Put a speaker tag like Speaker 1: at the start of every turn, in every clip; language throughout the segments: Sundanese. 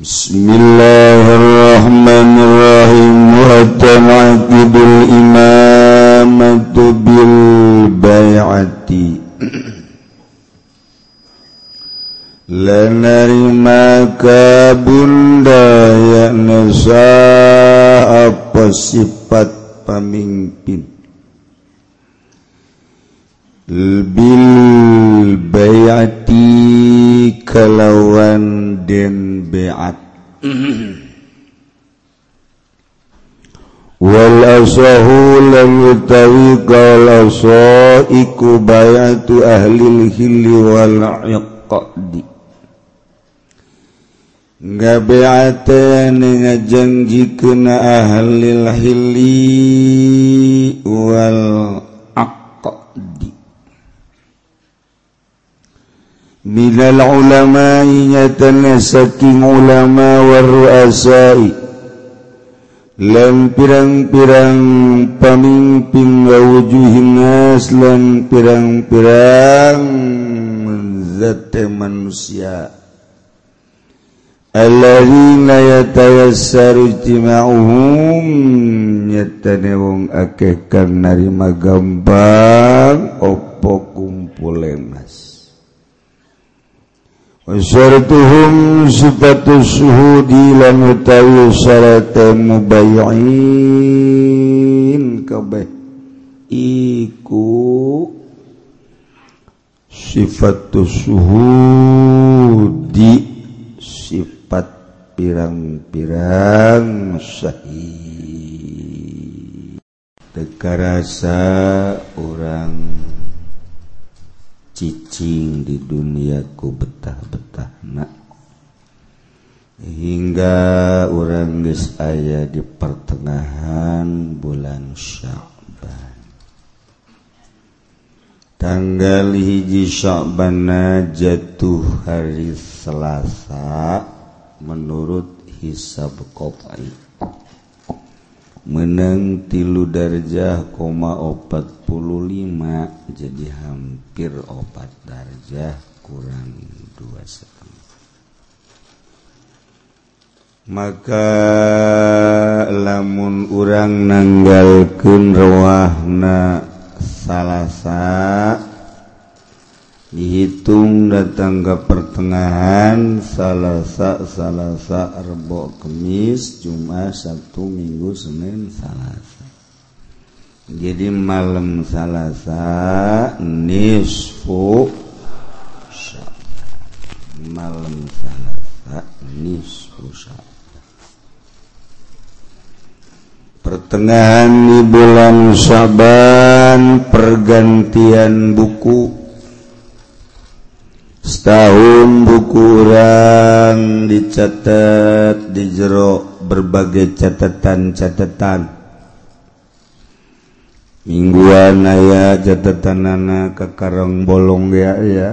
Speaker 1: بسم الله الرحمن الرحيم وتعقد الإمامة بالبيعة Lenerima ka bunda yang nasa apa sifat pamimpin Bil bayati kalawan den beat. Wal asahu lam yutawi qal iku bayatu ahli hilli wal iqdi ngabeate ngajangji ahli hilli wal minal من العلماء يتنسكن علماء والرؤساء. lan pirang-pirang pamimpin wawujuhin nas lan pirang-pirang zat manusia alladzina yatayassaru jima'uhum nyatane wong akeh kang narima gampang opo kumpulemas Wasyaratuhum sifatu suhudi lan utawi syarat mubayyin kabeh iku sifatu suhudi sifat pirang-pirang sahih tekarasa orang cicing di duniaku betah-betah na hingga orang geus aya di pertengahan bulan Sya'ban tanggal hiji Sya'ban jatuh hari Selasa menurut hisab qot'i menang tilu darjah koma opat puluh lima jadi hampir opat darjah kurang dua setengah. Maka lamun urang nanggalkeun rawahna salasa dihitung datang ke pertengahan salasa salasa rebo kemis Jumat Sabtu Minggu Senin salasa jadi malam salasa nisfu malam salasa nisfu pertengahan di bulan Saban pergantian buku setahun bukuran dicatat di jero berbagai catatan-catatan. Mingguan aya catatan anak ke Karang Bolong ya ya.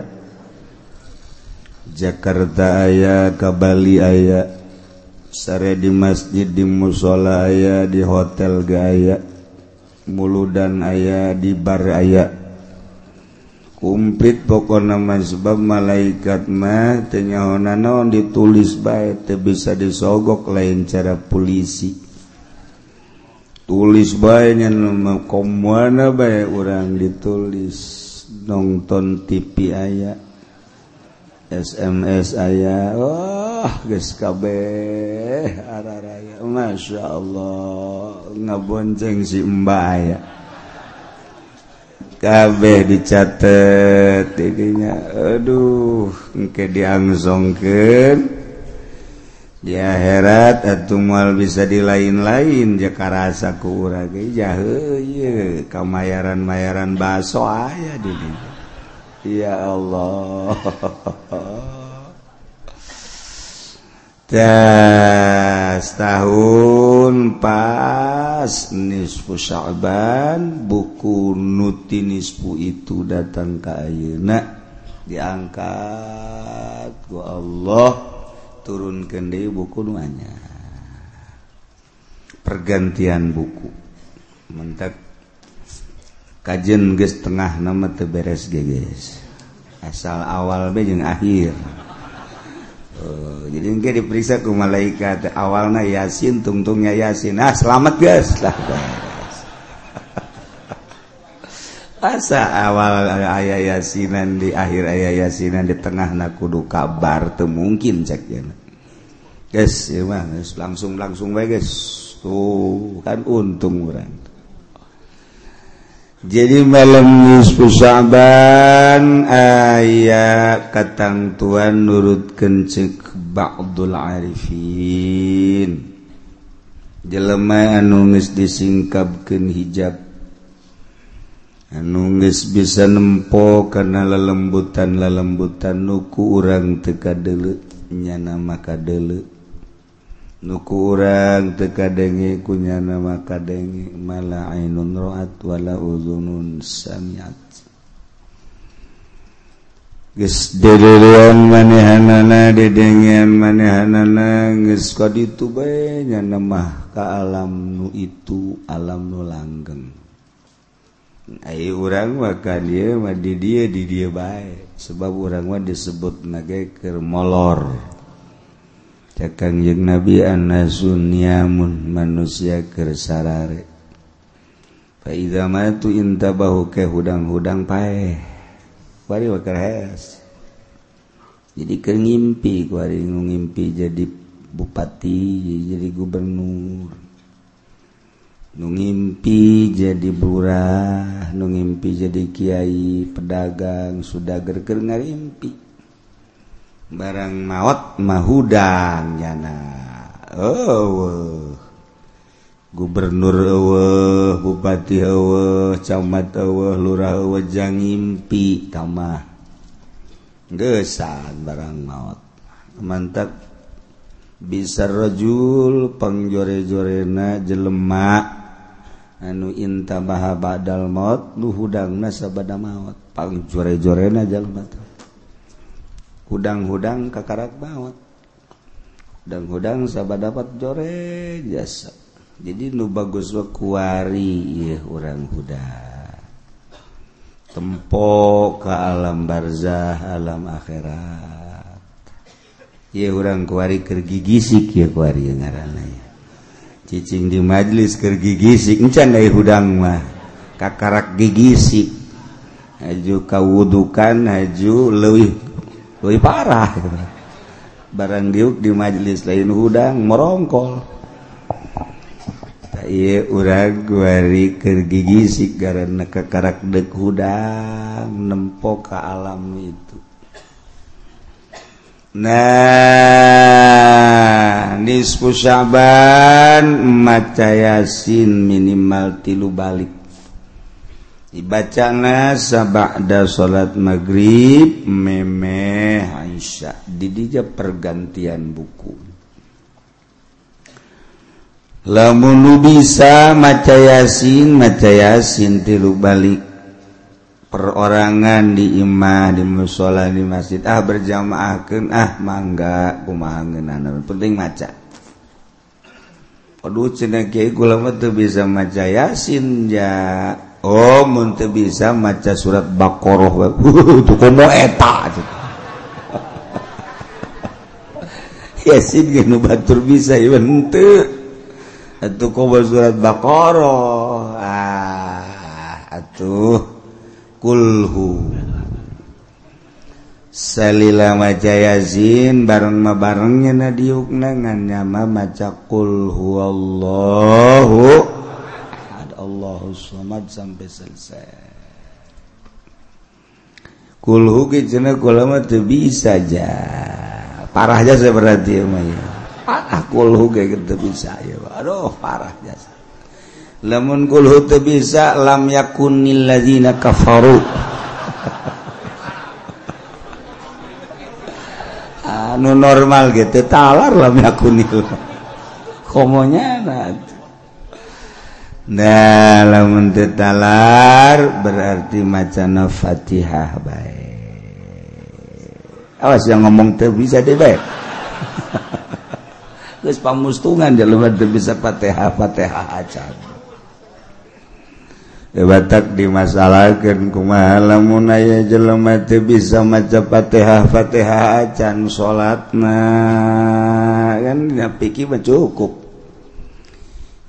Speaker 1: Jakarta aya ke Bali aya. Sare di masjid di musola aya di hotel gaya muludan aya di bar ayah kumplit pokok nama sebab malaikat mah tenyahonan naon ditulis baik teu bisa disogok lain cara polisi tulis baiknya nama komwana baik orang ditulis. Nonton TV ayah SMS aya wah geus kabeh araraya masyaallah ngabonceng si Mbak aya. kabeh dicatat didinya. Aduh engke diangsongkeun di akhirat atuh moal bisa di lain-lain jaka rasa ku urang ge. Jaheuyeuh kamayaran-mayaran baso aya di dinya ya Allah. Tas tahun pak. pas nisfu Sya'ban buku nuti nisfu itu datang ke ayeuna. Diangkat ku Allah turunkeun deui buku nu pergantian buku. Mentak kajen geus tengah nama teu beres asal awal be jeung akhir. Uh, jadi mungkin diperiksa ke malaikat. Awalnya yasin tungtungnya yasin. Ah selamat guys. Lah asa awal ayah yasinan di akhir ayah yasinan di tengah nak kudu kabar tuh mungkin cek ya. Guys ya mah langsung langsung baik guys. Tuh kan untung orang jadi malam nisfu Sa'ban aya katangtuan nurut ceuk ba'dul arifin. Jelema anu geus disingkapkeun hijab. Anu bisa nempo karena lelembutan-lelembutan nuku urang teka kadeuleu nyana maka deuleu nuku urang teka denge kunyana maka denge mala ainun roat wala uzunun samiat. Geus dededean manehanana dedengian manehanana geus kaditu bae nyana mah ka alam nu itu alam nu langgeng. Ai urang mah ka mah di dia di dia baik sebab orang mah disebut nage keur molor. Kangjeng Nabi Annasunyamun manusia kersare itu intabahu ke hudang-hudang pae wari wakas jadi kengimpi wari ngimpi jadi bupati jadi gubernur. Nungimpi jadi burah nungimpi jadi kiai pedagang sudah gerger ngarimpi. barang maut mahudannyana oh gubernur eueuh bupati eueuh camat eueuh lurah eueuh jangimpi tamah gesan barang maut mantap. Bisa rajul pengjore-jorena jelemak anu intabaha badal maut nu hudangna sabada maut pangjore-jorena jelema hudang-hudang kakarat maut hudang-hudang sahabat dapat jore jasa. Jadi nu bagus wa kuari ya orang huda. Tempo ke alam barzah alam akhirat. Ya orang kuari kergigisik ya kuari yang ngarana ya cicing di majlis kergigisik encan dari hudang mah. Kakarak gigisik. Haju kawudukan haju lewih lebih parah. Barang diuk di majelis lain hudang merongkol. Iya urang guari kergigisik karena kekarak dek hudang nempo ke alam itu. Nah nisfu syaban maca yasin minimal tilu balik. Dibacana sabada salat maghrib meme Aisyah. Didija pergantian buku. Lamun bisa maca Yasin maca Yasin tilu balik. Perorangan di Imah di mushola di masjid. Ah berjamaahkan ah mangga kumahangan penting maca. Aduh cina kiai kula tuh bisa maca Yasin ya Oh bisa maca surat Baqarah tuh komo eta Yasin bakqarah batur bisa ieu henteu. Atuh komo surat Baqarah. ah, atuh. Kulhu. Salila maca yazin bareng ma barengnya na diukna ngannya ma maca kulhu Allahu. Allahu samad sampai selesai. Kulhu kicana kulama tu bisa aja. Parah aja saya berarti ya maya parah kulhu kayak gitu bisa ya aduh parah jasa lamun kulhu teu bisa lam yakunil ladzina kafaru. Anu normal gitu talar lam yakunil komonya nah dalam nah, talar berarti macana Fatihah baik. Awas yang ngomong teu bisa deh baik. Geus pamustungan jelema teu bisa Fatihah Fatihah acan. Batak dimasalahkeun kumaha lamun aya jelema teu bisa maca Fatihah Fatihah acan salatna kan pikir mah cukup.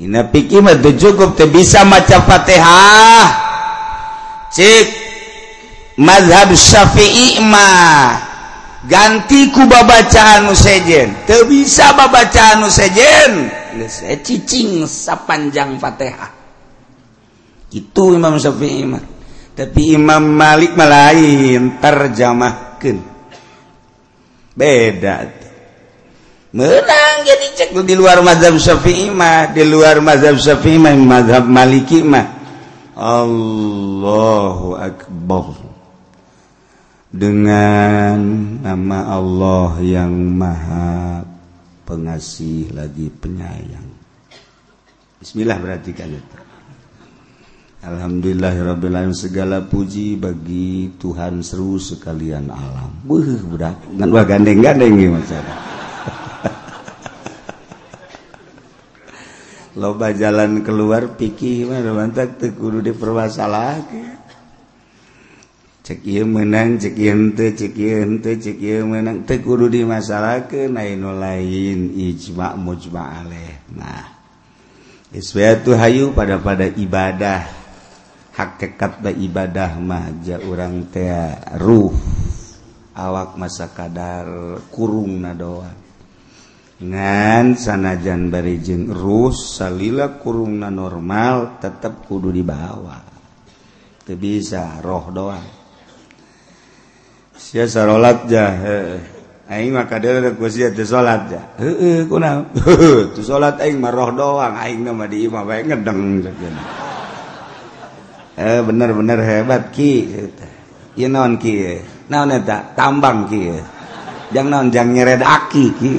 Speaker 1: Ina piki mah pikir cukup bisa maca Fatihah. Cik mazhab Syafi'i mah ganti ku babacaan nusejen teu bisa babacaan nusejen geus cicing sapanjang Fatihah. Itu Imam Syafi'i mah. Tapi Imam Malik malain terjemahkan. terjemahkeun beda menang jadi cek di luar mazhab Syafi'i mah di luar mazhab Syafi'i mah mazhab Maliki mah. Allahu Akbar. Dengan nama Allah yang maha pengasih lagi penyayang. Bismillah berarti kan itu Alhamdulillahirobbilalamin segala puji bagi Tuhan seru sekalian alam. Gandeng-gandeng loba jalan keluar pikir mantap di permasalah cek menang cek ente cek ente cek menang teh kudu dimasalakeun lain lain ijma mujma alaih nah Iswayatu hayu pada pada ibadah. Hakikat da ibadah mah ja urang teh ruh. Awak masa kadar kurung na doang. ngan sanajan barijeng Rus salila kurungna normal tetap kudu dibawa. Itu bisa roh doang. Sia sarolat ja aing maka dia ku sia teu salat ja. Heueuh kunaon tu salat aing mah roh doang. Aing mah di imah bae ngedeng eh bener-bener hebat ki. Ieu naon ki? Naon eta? Tambang ki. Jang naon? Jang nyered aki ki.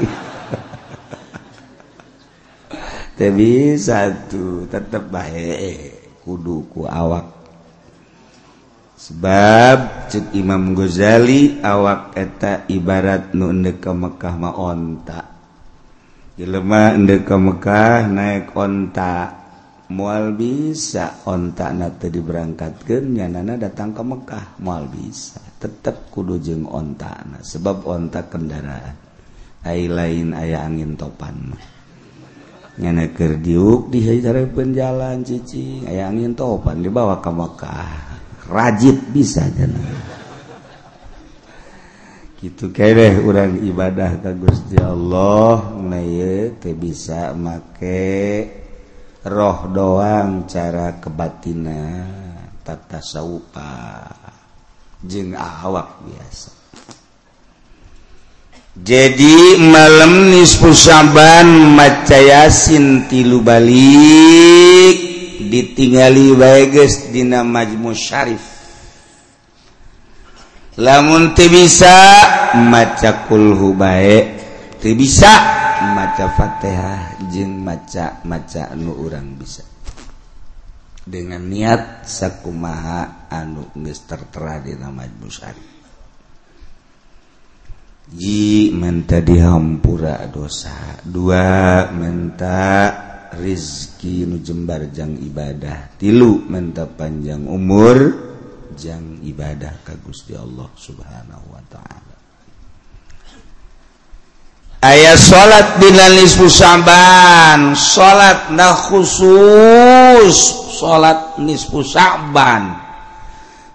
Speaker 1: bisa tuh tetap baik kuduku awak. Sebab cek Imam Ghazali awak eta ibarat nu endek ke Mekah ma onta. Jelema endek ke Mekah naik onta mual bisa onta nate diberangkatkan nyanana datang ke Mekah mual bisa. Tetap kudu jeng onta na sebab onta kendaraan. Ai lain ayah angin topan mah. nyaneker diuk dipen jalan cici. Aya angin topan dibawa ke Mekkah rajib bisa jana. Gitu kedeh orang ibadah ke Gusti Allah. Mulai bisa make roh doang cara kebatina tata saupa. Jeng awak biasa. jadi malam nisfu saban maca Yasin tilu balik ditingali bae dina Majmu Syarif. Lamun teu bisa maca kulhu bae, teu bisa maca Fatihah jeung maca-maca anu urang bisa. Dengan niat sakumaha anu geus tertera dina Majmu Syarif. Ji menta dihampura dosa. Dua menta rizki nu jembar jang ibadah. Tilu menta panjang umur jang ibadah ka Gusti Allah subhanahu wa ta'ala. Ayaah salat binnispusaban salat nah khusus salat nispusaban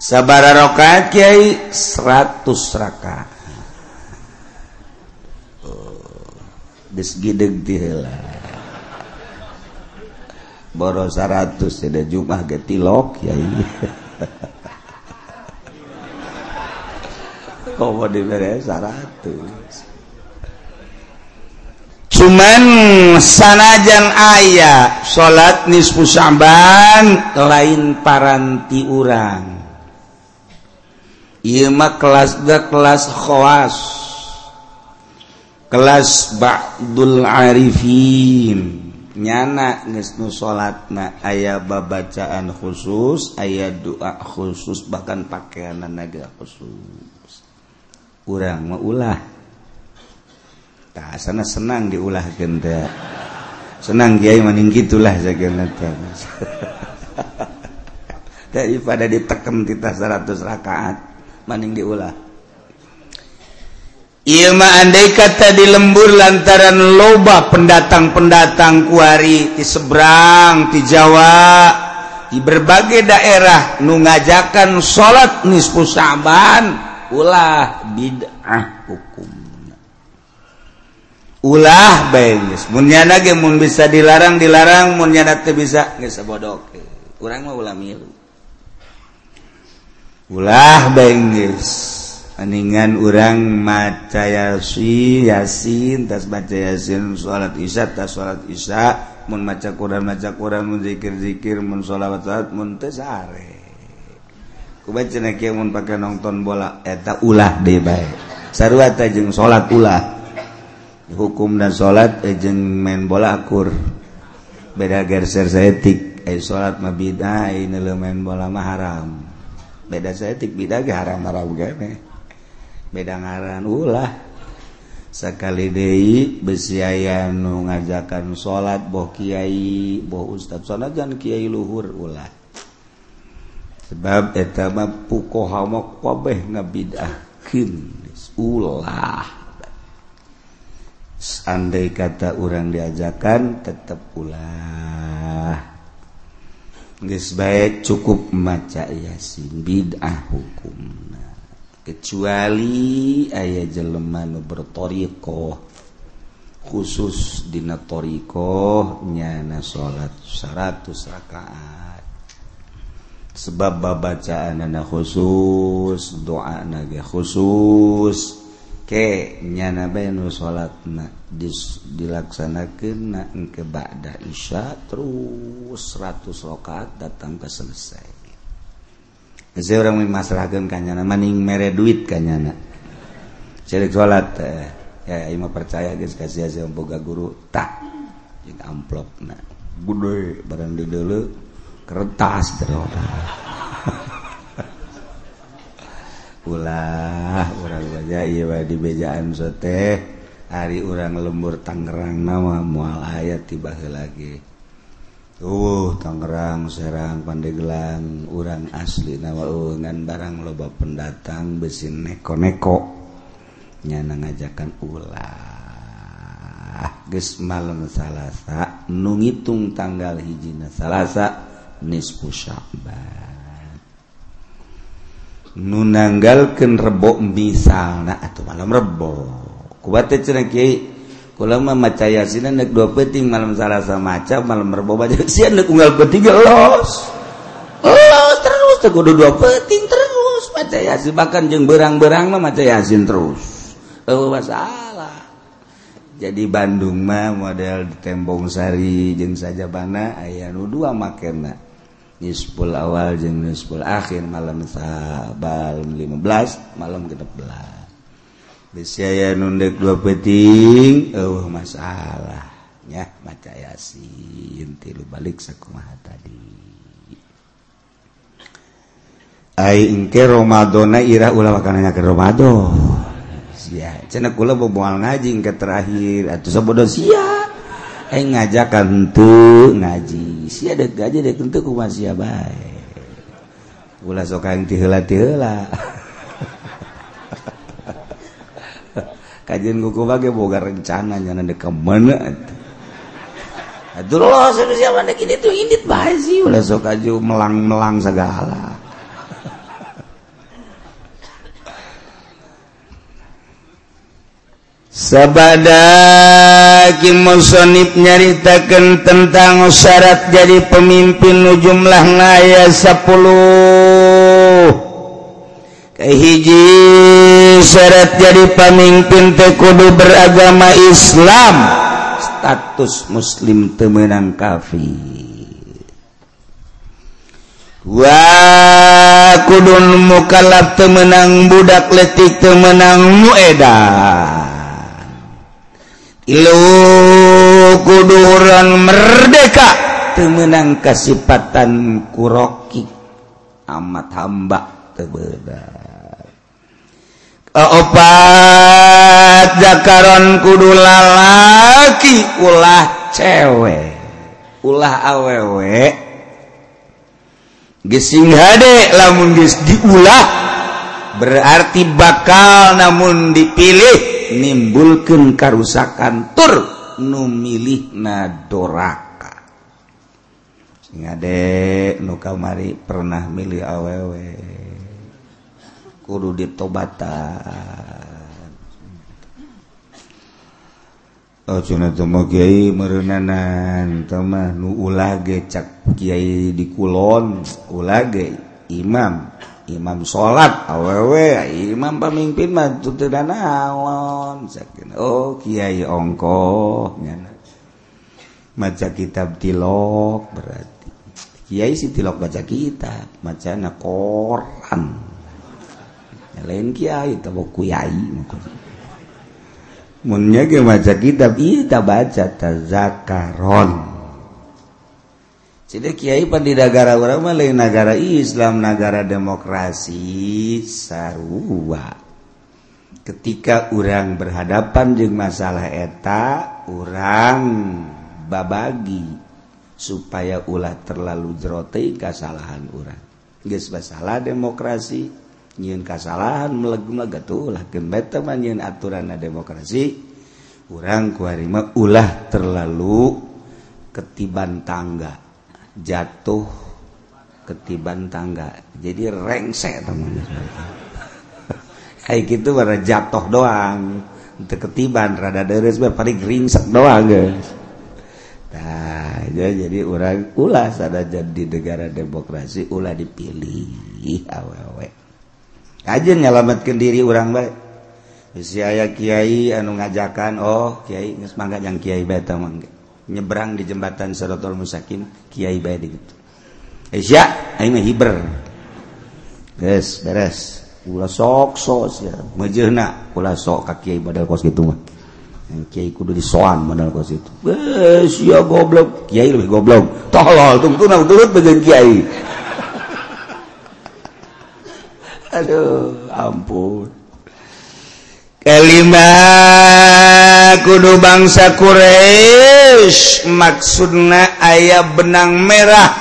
Speaker 1: saaba raka Kyai 100 raka boro 100 jumlah getilok ya di 100 cuman sanajan ayah salat nisfu Syaban lain paranti urang. Ieu mah kelas ga kelas khawas kelas ba'dul arifin. Nyana geus nu salatna aya babacaan khusus aya doa khusus bahkan pakaian naga khusus. Urang mah ulah. Sana senang diulah genda senang Kyai maning gitulah daripada ditekem kita 100 rakaat maning diulah Ima andai kata di lembur lantaran loba pendatang-pendatang kuari di seberang di Jawa di berbagai daerah nu ngajakan salat nisfu Sa'ban ulah bid'ah hukumna. Ulah bae geus. Mun nyana ge mun bisa dilarang dilarang, mun nyana teu bisa geus bodoke. Urang mah ulah milu. Ulah bae geus. aningan urang macayasi yasin tas baca yasin salat isya tas salat isya mun maca Quran maca Quran mun zikir zikir mun salawat salat mun tesare ku baca na mun pake nonton bola eta ulah deui bae. Sarua teh jeung salat ulah. Hukum dan salat eh, jeung main bola akur. Beda gerser etik ai eh, salat mah bidah eh, ai main bola mah haram. Beda etik bidah ge haram haram ge beda ngaran ulah sekali Dei besiaya nu ngajakan salat Bo Kyai Bo Ustad salajan Kyai Luhur ulah. Sebab etama puko hamok ngabidahkin ulah. Andai kata orang diajakan tetap ulah. Geus baik cukup maca yasin bid'ah hukum. kecuali ayah jeleman bertoriko khusus dina torikoh nyana salat 100 rakaat. Sebab babacaan anak khusus doa naga khusus ke nyana benu salatna dilaksanakan na ke ba'da isya terus 100 rakaat datang ke selesai. orang masrahkan kanyana maning mere duit kanyana cerik sholat eh, ya ima percaya guys kasih aja boga guru tak. Jadi amplop nah gede barang di dulu kertas terus ulah orang baca iya di bejaan sote. Hari orang lembur Tangerang nama mual ayat tiba lagi Uh Tangerang Serang Pandegelang urang asli Nawaungan barang loba pendatang besin neko-neko. Nyana ngajakan ulah. Ges malam salahsa nu ngitung tanggal hijina salahsa nisfu Syaban. Nu nanggalkeun rebo misalna atau malam rebo. Ku bate cenah kiai Kulama maca yasin nek dua peting malam salasa maca malam rebo baca sian nek unggal petiga los. Los terus kudu dua peting terus maca yasin bahkan jeung berang-berang mah maca yasin terus. Oh masalah. Jadi Bandung mah model Tembong Sari jeung saja bana aya nu dua makena. Nisful awal jeung nisful akhir malam sabal 15 malam 16 saya nundek dua peting oh, masalahnya. Maca Yasin tilu balik sakumaha tadi. Ai engke Ramadona ira ulah makanannya ke Ramadan sia cenah kula boboal ngaji ke terakhir. Atuh sabodo sia. Ai ngajakan kantu ngaji. Sia dek gaji dek teu kumaha sia bae. Ulah sok aing ti tiheula tiheula kajian kuku bagi boga rencana nyana dek mana? Aduh lo sudah siapa dek? Ini tuh ini sih udah sok aja melang melang segala. Sabada Musonib nyaritakan tentang syarat jadi pemimpin jumlah ngaya 10 hiji syarat jadi pemimpin Tekudu beragama Islam. Status muslim temenang kafir. Wah kudun mukalaf temenang budak letik temenang muedan. Ilu kuduran merdeka temenang kasipatan kuroki amat hamba tebeda obat Jakaron kudu lalaki ulah cewek. Ulah awewe. Gesing hade lamun geus diulah berarti bakal namun dipilih nimbulkan karusakan tur nu milih nadoraka. Sing hade nu kamari pernah milih awewe. kudu ditobatan. Oh cuna temu kiai merenanan temah nu ulah ge cak kiai di kulon ulah ge imam imam sholat awewe imam pemimpin mah tutu naon sakin oh kiai ongkoh nyana. Maca kitab tilok berarti. Kiai si tilok baca kitab maca koran lain Kyai tahu Kyai maca kitab kita baca tazakaron jadi kiai pan di negara orang lain negara Islam negara demokrasi sarua. Ketika orang berhadapan dengan masalah eta orang babagi supaya ulah terlalu jerote kesalahan orang. Geus masalah demokrasi kesalahan aturan demokrasi. Kurang kurima ulah terlalu ketiban tangga. Jatuh ketiban tangga. Jadi rengsek teman kayak gitu pada jatuh doang. Untuk ketiban rada dari paling ringsek doang guys nah jadi orang ulah ada jadi negara demokrasi ulah dipilih aja nyalamatkan diri orang baik aya Kyai anu ngajakan Oh Kyai semangat yang Kyai beta mangga nyebrang di jembatan Serotol Musakin Kyai baik gitu eh, Isya aing hiber. Beres beres. Ulah sok sos ya mejeuna ulah sok ka modal kos gitu mah. Kiai kudu disoan modal kos itu beres ya goblok. Kiai lebih goblok. Tolol tungtuna turut bagian Kiai. Aduh ampun. Kelima kudu bangsa Quraisy. Maksudna ayah benang merah.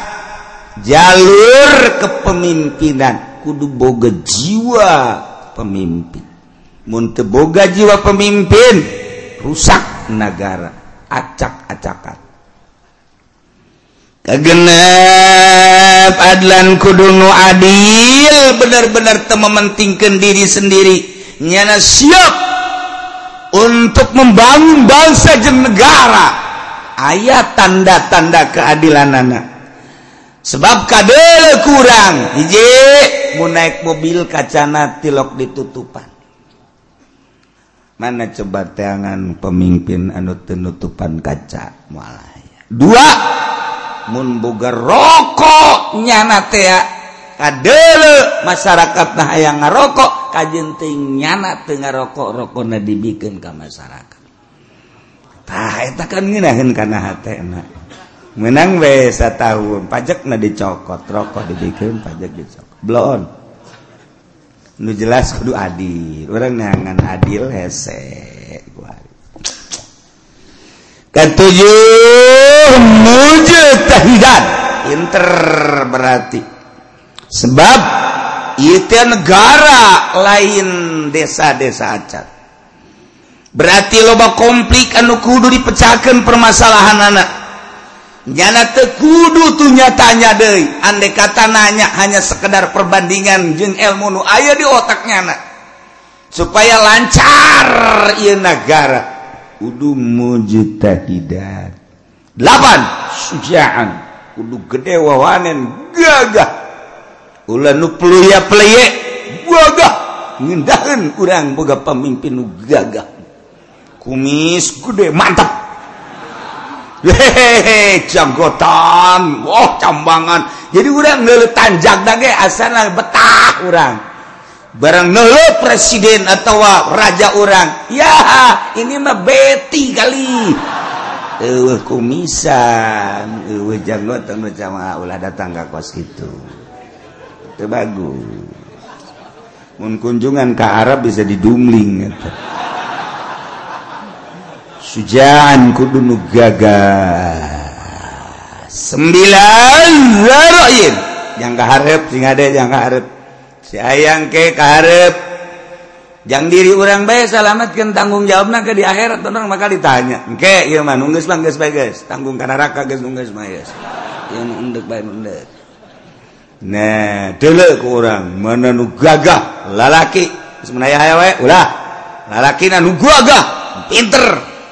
Speaker 1: Jalur kepemimpinan. Kudu boga jiwa pemimpin. Mun boga jiwa pemimpin rusak negara acak-acakan. Genep Adlan Kudunu Adil benar-benar kita mementingkan diri sendiri nyana siap untuk membangun bangsa dan negara. Ayat tanda-tanda keadilan anak. Sebab kadele kurang. Hiji mau naik mobil kacana tilok ditutupan. Mana coba tangan pemimpin anu penutupan kaca? Malah dua mun boga rokok nyana teh kadele masyarakat nah yang ngarokok kajjenting nyana tengah rokok rokokna dibikin ke masyarakat. Tah eta kan ngeunaheun kana hatena menang we tahun pajak na dicokot rokok dibikin pajak dicokot. Blon nu jelas kudu adil. Orang nangan adil hese. Ketujuh muju inter berarti. sebab itu negara lain desa-desa acat. Berarti loba komplik anu kudu dipecahkan permasalahan anak nyana tekudu tuh nyatanya deh andai kata nanya hanya sekedar perbandingan jeng ilmu nu ayah di otaknya anak supaya lancar iya negara kudu mujtahidat 8 sujaan kudu gede wawanen gagah. kurang boga pemimpin gagah. Kumis gede mantap. Hehehe janggotan oh cambangan. Jadi orang nele tanjak dage asana betah orang barang nele presiden atau raja orang ya ini mah beti kali. Eh kumisan eh janggotan sama ulah datang ke kos itu. Bagus. Mun kunjungan ke Arab bisa didumling gitu. sujaan kudu nu gagah sembilan zaroin yang keharep sing ada yang keharep si ayang ke keharep jangan diri orang baik selamatkan tanggung jawab ke di akhirat orang maka ditanya ke iya mah nunggus bang guys tanggung karena raka guys nunggus mah guys ya undek baik undek Nah, dele ke orang. Mana nu gagah lalaki sebenarnya hayawe ulah. Lalaki na nu gagah pinter.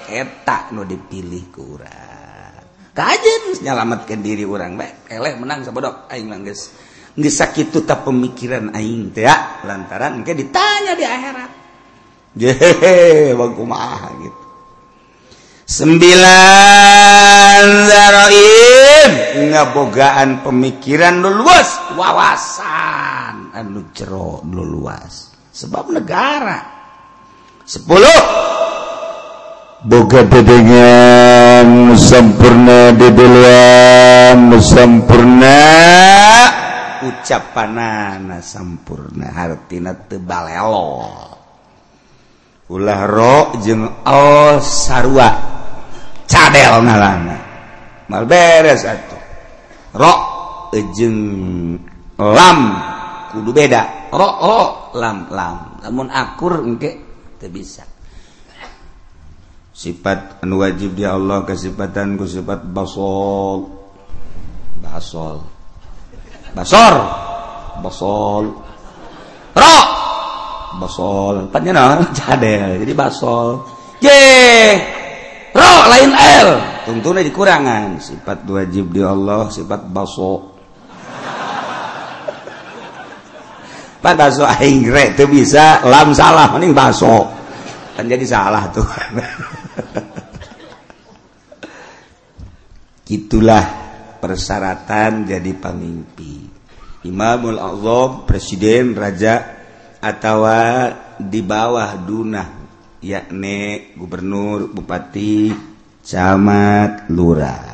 Speaker 1: Eta nu dipilih ke orang. Kajen nyelamatkan diri orang baik eleh menang sabodok. Aing manggis geus sakitu ta pemikiran aing teh lantaran engke ditanya di akhirat. Jehehe bang kumaha gitu. 9 ngabogaan pemikiran luas. Wawasan. Anu jero luas. Sebab negara. 10 boga bedengan sempurna di dalam sempurna ucapanana sempurna hartina tebalelo ulah ro jeng all sarua. Cadel ngalana mal beres atuh. Ro jeng lam. Kudu beda. Ro ro lam lam. Namun akur engke teu bisa. Sifat anu wajib di Allah kesifatan ku sifat basol. Basol. Basor. Basol. Ro! Basol. Empatnya no cadel jadi basol. Ye ro lain l. Tentunya dikurangan. Sifat wajib dia Allah sifat baso. Pak baso aing itu bisa. Lam salah mending baso. Kan jadi salah tuh. Itulah persyaratan jadi pemimpin. Imamul Azam, presiden, raja atawa di bawah dunah yakni gubernur bupati camat lurah.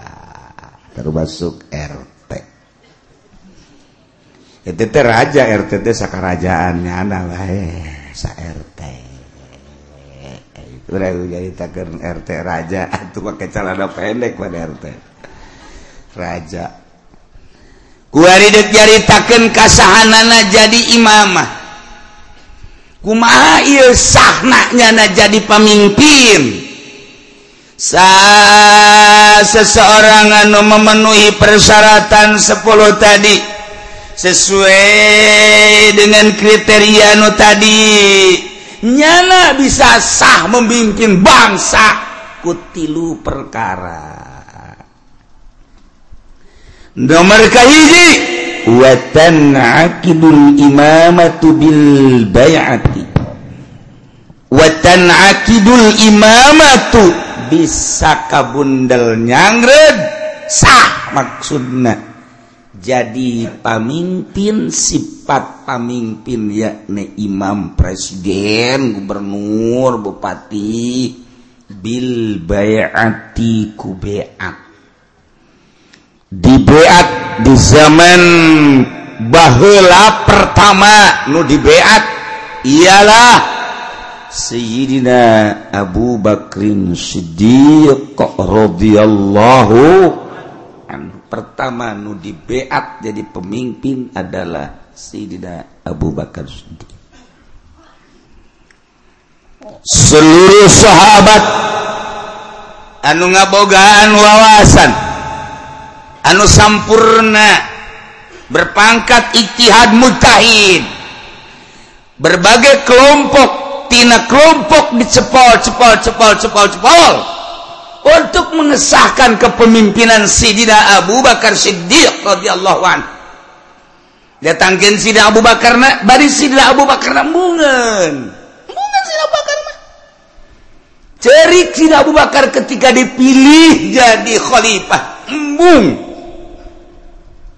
Speaker 1: Termasuk RT itu raja RT teh sakarajaannya anak wae sa RT jadi takkan RT raja. Atau pakai celana pendek pada RT raja. Kuari dek jaritakeun kasahanana jadi imamah. kumaahnyana jadi pemimpin sa seseorang anu memenuhi persyaratan 10 tadi sesuai dengan kriteria nu tadi nyana bisa sah membimbing bangsa kutilu perkara. Nomor kahiji watan akidul imamatu bil bayati watan akidul imamatu bisa kabundel nyangred sah maksudna jadi pamimpin sifat pamimpin yakni imam presiden gubernur bupati bil bayati ku beat. dibeat di zaman bahla pertama nu dibeat ialah Sayyidina Abu Bakrin Siddiq radhiyallahu an pertama nu dibeat jadi pemimpin adalah Sayyidina Abu Bakar Siddiq. Seluruh sahabat anu ngabogaan wawasan. Anu sampurna berpangkat iktihad mujtahid berbagai kelompok tina kelompok dicepol cepol cepol cepol cepol untuk mengesahkan kepemimpinan Sidina Abu Bakar Siddiq radhiyallahu an. Datangkeun Sidina Abu Bakar na bari Sidina Abu Bakar na mungeun. Mungeun Sidina Abu Bakar mah. Cerik Sidina Abu Bakar ketika dipilih jadi khalifah. Embung.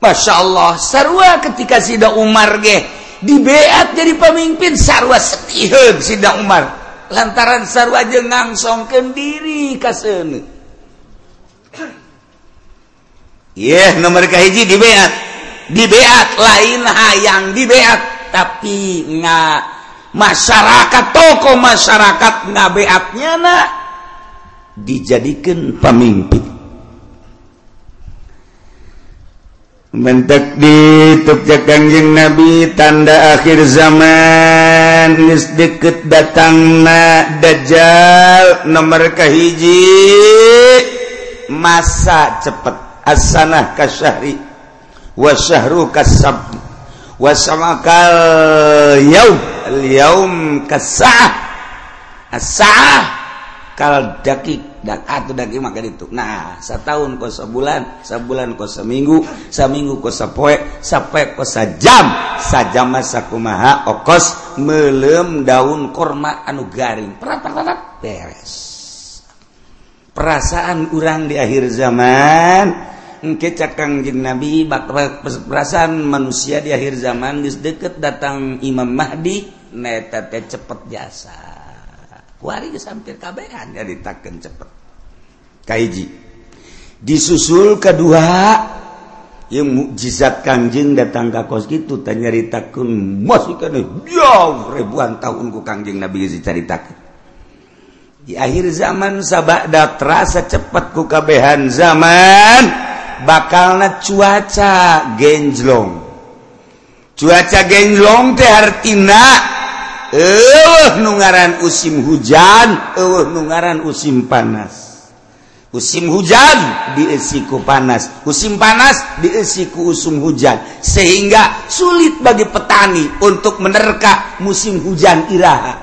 Speaker 1: Masya Allah sarwa ketika Sida Umar ge dibeat jadi pemimpin sarwa setihun Sida Umar. Lantaran sarwa jeung ngangsongkeun diri ka seuneu yeah, nomor kahiji dibeat. Dibeat lain hayang dibeat. Tapi nggak masyarakat toko masyarakat nggak beatnya nak dijadikan pemimpin. mentek ditubjakanjing nabi tanda akhir zaman. Nis deket datang na dajjal nomor kahiji masa cepet. Asana kasyahri wasyahru kasab wasamakal yaum. Al yaum kasah asah kal dakik dan atuh daging maka itu nah setahun ko sebulan sebulan ko seminggu seminggu ko sepoe sepoe ko sejam sajam masa kumaha okos melem daun korma anu garing. Perat perat, beres. Perasaan urang di akhir zaman engke cakang jin nabi bakal perasaan manusia di akhir zaman geus deket datang imam mahdi neta teh cepet jasa. hampir kabehan ditaken cepet. Kaiji disusul kedua yang mukjizat Kanjeng datang ke kos gitu tanyaritakeun masukkeun jauh ribuan tahun ku Kanjeng Nabi geus dicaritakeun. Di akhir zaman sabada terasa cepet ku kabehan zaman bakalna cuaca genjlong. Cuaca genjlong teh artina eh nugaran usim hujan eh nugaran usim panas. Usim hujan diesiku panas usim panas diesiku usum hujan. Sehingga sulit bagi petani untuk menerka musim hujan iraha.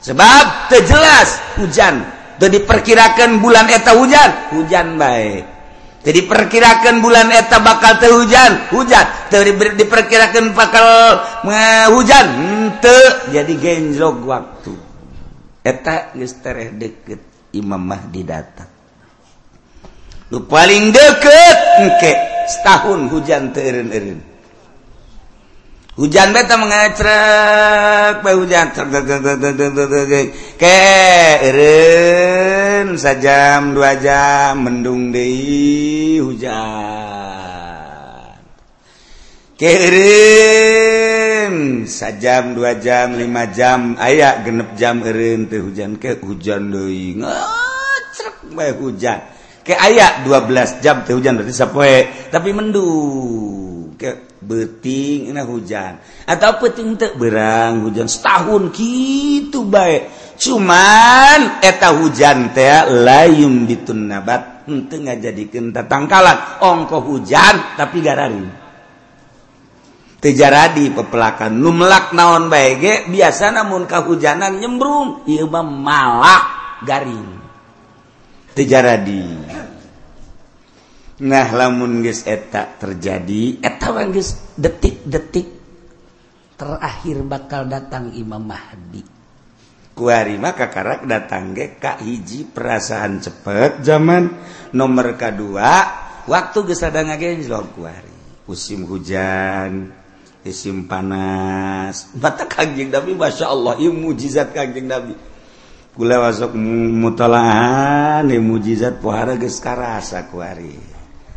Speaker 1: Sebab terjelas hujan jadi diperkirakan bulan eta hujan hujan baik jadi diperkirakan bulan eta bakal teh hujan hujan. Jadi diperkirakan bakal hujan henteu jadi genjlog waktu. Eta geus deket Imam Mahdi datang. Lu paling deket engke setahun hujan teu eureun hujan beta mengecrek bae hujan ke eureun sajam dua jam mendung deui hujan. kirim sajam dua jam lima jam. Aya genep jam erin teh hujan. Ke hujan deui. Ngecrek bae hujan. Ke aya 12 jam teh hujan berarti sapoe. Tapi mendung ke beting ini hujan. Atau peting teh berang hujan setahun gitu baik cuman eta hujan teh layum bitun nabat henteu ngajadikeun tatangkalan. Ongko hujan tapi gararing. Tejaradi pepelakan. Numlak naon ge biasa namun kahujanan nyembrung. Mah malak garing. Tejaradi nah lamun geus eta terjadi eta geus detik-detik terakhir bakal datang Imam Mahdi. Kuari maka karak datang ge ka hiji perasaan cepet. Zaman nomor kedua waktu geus ada ngagejlog kuari. Musim hujan musim panas mata kanjeng Nabi Masya Allah. Ini mujizat kanjeng Nabi. Kula masuk mutalaan mujizat pohara geus karasa kuari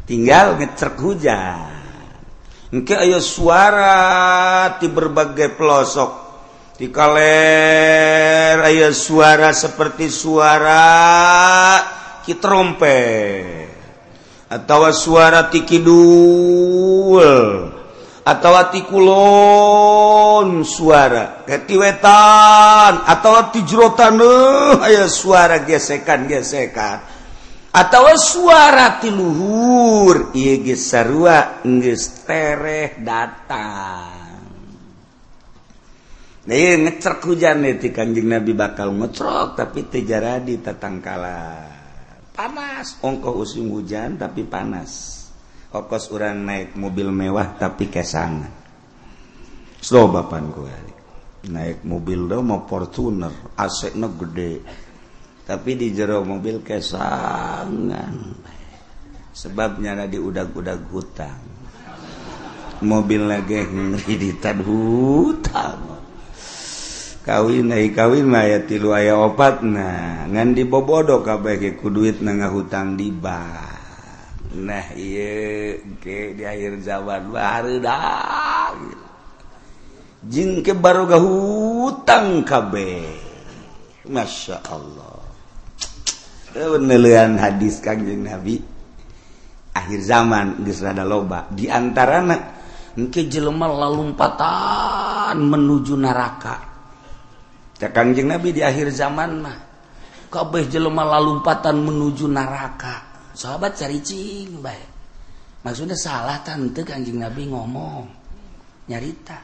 Speaker 1: tinggal ngecerk hujan. Oke ayo suara di berbagai pelosok. Di kaler ayo suara seperti suara kitrompet atau suara tikidul atauatikulon suara. Ketiwetan atau tijrotan eh, aya suara gesekan gesekan. Atau suara tiluhur iya geus sarua geus tereh datang. Nah ieu ngecerk hujan nih ti kanjeng nabi bakal ngecrok tapi teu jadi tatangkala. Panas ongkoh usim hujan tapi panas. kokos orang naik mobil mewah tapi kesangan. Slow bapan gue naik mobil do mau Fortuner aseknya gede. Tapi di jero mobil kesangan. Sebabnya ada di udag-udag hutang. Mobil lagi ngeriditan hutang. Kawin eh kawin mah ya tilu aya opat nah. Ngan dibobodo kabeh ku duit nang hutang di bank. nah iya ke di akhir zaman baru dah Jing ke baru gak hutang kabeh. Masya Allah. Penelian hadis Kangjeng Nabi. Akhir zaman geus loba. Di antarana engke jelema lalumpatan menuju neraka. Cak Kangjeng Nabi di akhir zaman mah kabeh jelema lalumpatan menuju neraka. sahabat cari cing baik maksudnya salah tante kanjeng nabi ngomong. Nyarita.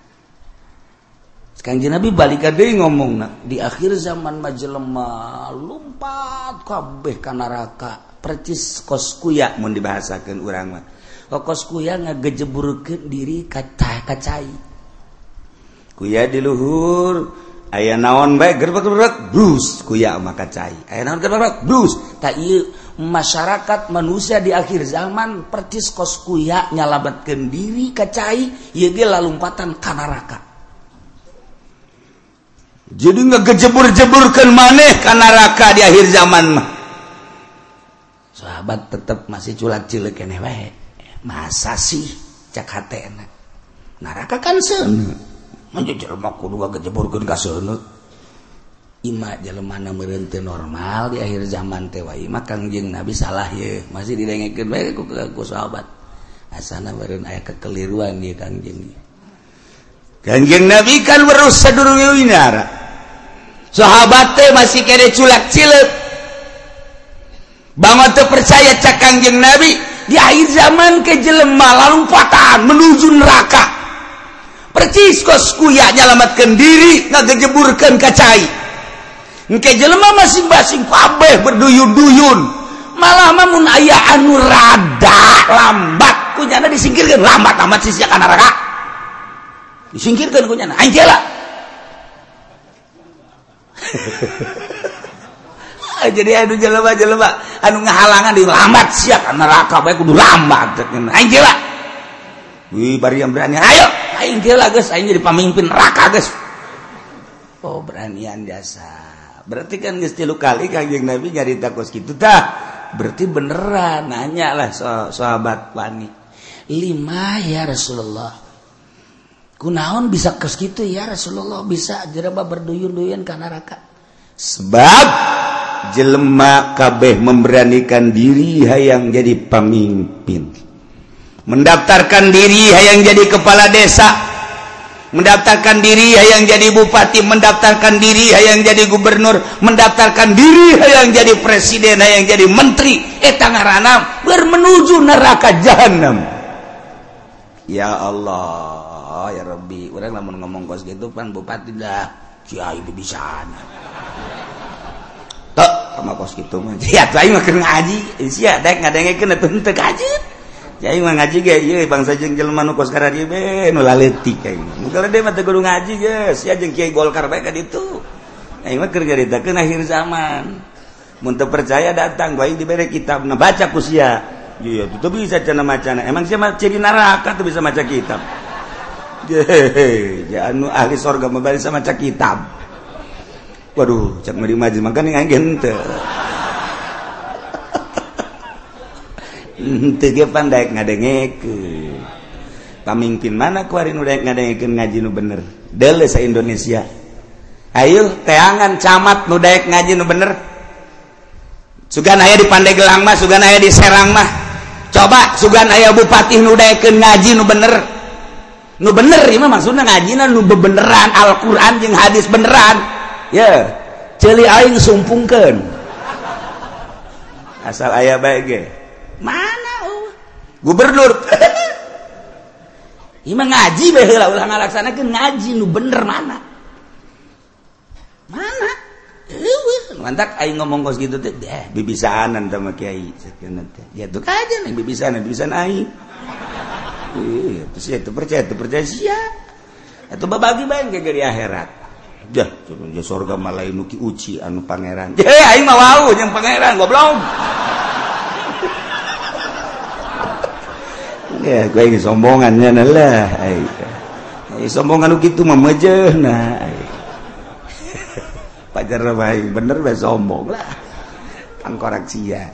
Speaker 1: Kanjeng nabi balik ada ngomong nak di akhir zaman majelema lumpat kabeh kana neraka. Percis koskuya mun dibahasakeun urang mah. Kokos kuya ngagejeburkeun diri kata kacai kuya di luhur aya naon baik gerbek gerbek brus kuya mah kacai aya naon gerbek gerbek brus. Tak ieu masyarakat manusia di akhir zaman percis kos kuya nyalabatkeun diri kacai ieu ge lalumpatan ka neraka. Jadi ngegejebur-jeburkeun maneh ka neraka di akhir zaman mah. Sahabat tetap masih culak cilik keneh wae. Masa sih? Cak hatena neraka kan sana jelema kudu gejeburkeun ka Ima jelemana merente normal di akhir zaman tewa Ima kangjeng Nabi salah ya masih didengekin baik ku ku sahabat. Asana beren ayah kekeliruan ya kangjeng kangjeng Nabi kan berus sadur winara. Sahabat teh masih kere culak cilek bangun teh percaya cak kangjeng Nabi di akhir zaman ke jelema lalu patahan menuju neraka. Percis kos kuya nyelamatkan diri ngagejeburkan kacai. Engke jelema masing-masing kabeh berduyun-duyun. Malah lamun aya anu rada lambat kunyana disingkirkan lambat amat sisi ka neraka. Disingkirkan kunyana anjela. Jadi anu jelema-jelema anu ngahalangan di lambat sia ka neraka bae kudu lambat anjela. Wih bari yang berani ayo aing geus aing jadi pemimpin neraka guys. Oh beranian dasar. berarti kan gestilu kali kajjeng nabi nyarita kos gitutah berarti beneran nanyalah so sahabat wani lima ya Rasulullah. Kunaon bisa kos gitu ya Rasulullah? Bisa jeraba berduyun-duyun ke neraka. Sebab jelema kabeh memberanikan diri hayang jadi pemimpin. Mendaftarkan diri hayang jadi kepala desa. mendaftarkan diri yang jadi bupati mendaftarkan diri yang jadi gubernur mendaftarkan diri yang jadi presiden yang jadi menteri. Eh, Etang ngaranam bermenuju neraka jahanam ya Allah ya Rabbi. Orang namun ngomong kos gitu pan bupati dah. Kiai di sana. Tok sama kos gitu mah. Ya tadi mah ngaji. Eh, sia dek ngadengekeun teu teu kaji ngaji bangsa ngaji zaman. Untuk percaya datang baik diberre kitab nah baca kusia iya itu bisa cana macana. Emang siapa ciri neraka tuh bisa maca kitab. Ya anu ahli sorga membalik bisa maca kitab. Waduh cak meri maji makan yang ngente pandai ngadengeke. Pamimpin mana kuarin udah ngadengin ngaji nu bener? Dele sa Indonesia. Ayo teangan camat nu daek ngaji nu bener. Sugan aya di Pandeglang mah sugan aya di Serang mah. Coba sugan aya bupati nu daekeun ngaji nu bener. Nu bener ieu mah maksudna ngajina nu bebeneran. Al-Qur'an jeung hadis beneran. Ya yeah. ceuli aing sumpungkeun. Asal ayah baik ge. mana uh? gubernur Ima ngaji bae heula ulah ngalaksanakeun ngaji nu bener mana? Mana? Eueuh, mantak aing ngomong kos gitu teh, eh bibisanan sama kiai sakeuna teh. Ya tuh aja nih bibisanan, bibisan aing. Iya, terus ya itu percaya, itu percaya sia. Atau babagi bae ke gari akhirat. Dah, ya surga malah nu ki uci anu pangeran. Eh aing mah wau jeung pangeran goblok. Ya gue ini sombongannya lah. Ai. Sombongan gitu mah mejehna pajar baik bener bae sombong lah. Tangkorak sia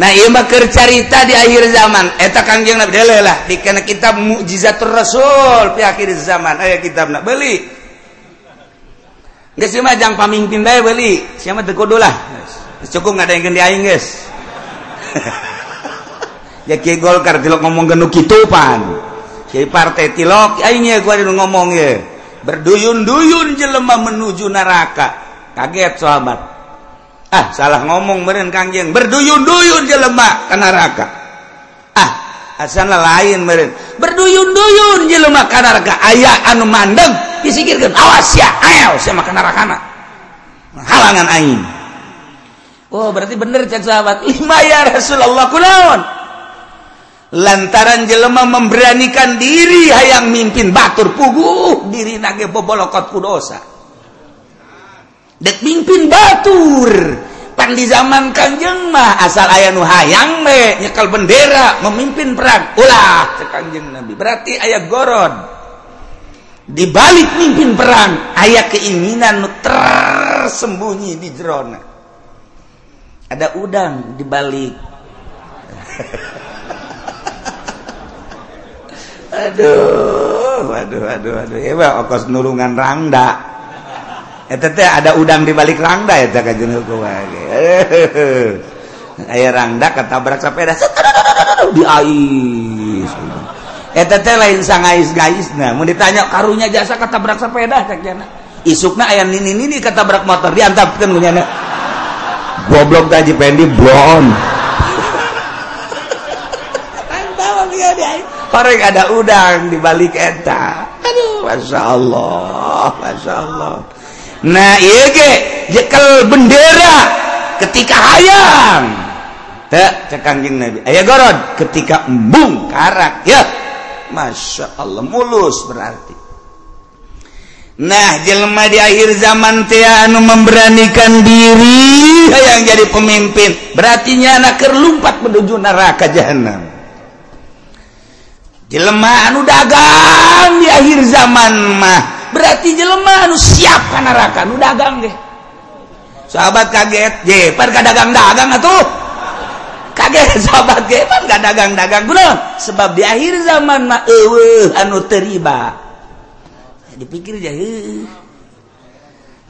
Speaker 1: Nah iya mah carita di akhir zaman. Eta kangjeng Nabi dele lah di kana kitab mukjizatul rasul di akhir zaman. Aya kitab nak beli. Geus mah jang pamimpin bae beli. Siapa teu kudu lah. Cukup ngadaengkeun di aing ya Kiai Golkar tilok ngomong genu kitu pan Kiai partai tilok aing gua ngomong ya. Berduyun-duyun jelema menuju neraka. Kaget sahabat. Ah salah ngomong meren kangjeng berduyun-duyun jelema ke neraka. Ah asana lain meren berduyun-duyun jelema ke neraka. Ayah anu mandeng disikirkan awas ya ayo sama ke neraka halangan aing. Oh berarti bener cek sahabat. Lima ya Rasulullah kunaon. lantaran jelema memberanikan diri hayang mimpin batur puguh diri nage bobolokot kudosa dek mimpin batur. Pan di zaman kanjeng mah asal ayah nu hayang me nyekal bendera memimpin perang. Ulah kanjeng nabi. Berarti ayah gorod di balik mimpin perang ayah keinginan nu tersembunyi di jerona. Ada udang di balik. aduh waduh aduh aduh. Hewa okos nulungan rangda. Eta teh ada udang di balik rangda eta ka jeung hukum aya rangda ketabrak sepeda di ais. Eta teh lain sangais gaisna mun ditanya karunya jasa ketabrak sepeda? cek jana isukna aya nini-nini ketabrak motor diantapkeun nyana. Goblok gaji pendi blon. Tahu dia dia. Orang ada udang di balik eta. Aduh masya Allah masya Allah. Nah iya ge jekel bendera ketika hayang. Tak cekanjing nabi. Ayah gorod ketika embung karak ya. Masya Allah mulus berarti. Nah, jelma di akhir zaman teh anu memberanikan diri yang jadi pemimpin. Berarti anak kerlumpat menuju neraka jahanam. jelemah anu dagang di akhir zaman mah. Berarti jelemah anu siap ka neraka anu dagang deh sahabat kaget ye pan dagang dagang atuh. Kaget sahabat ge pan dagang dagang kunaon sebab di akhir zaman mah eueuh anu teriba. Dipikir aja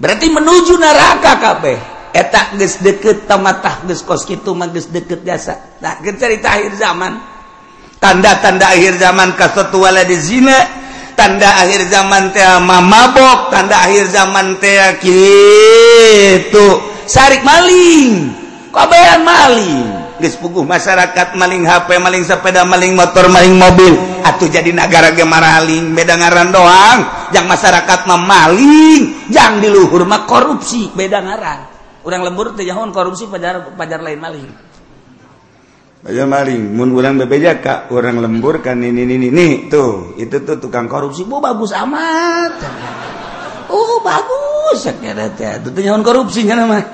Speaker 1: berarti menuju neraka kabeh. Etak geus deket tamatah geus kos kitu mah geus deket jasa nah cerita akhir zaman. tanda-tanda akhir zaman kasatuwala di zina tanda akhir zaman teh mabok tanda akhir zaman teh gitu. Sarik maling kabayan maling. Geus puguh masyarakat maling HP maling sepeda maling motor maling mobil. Atuh jadi negara ge maraling beda ngaran doang. Yang masyarakat mah maling yang di luhur mah korupsi beda ngaran. Urang lembur teh korupsi pajar pajar lain maling. aja maling mun orang BPJK orang lembur kan ini ini ini tuh. Itu tuh tukang korupsi. Bu bagus amat. Oh bagus. Sakit itu tuh nyawan korupsi kan mah.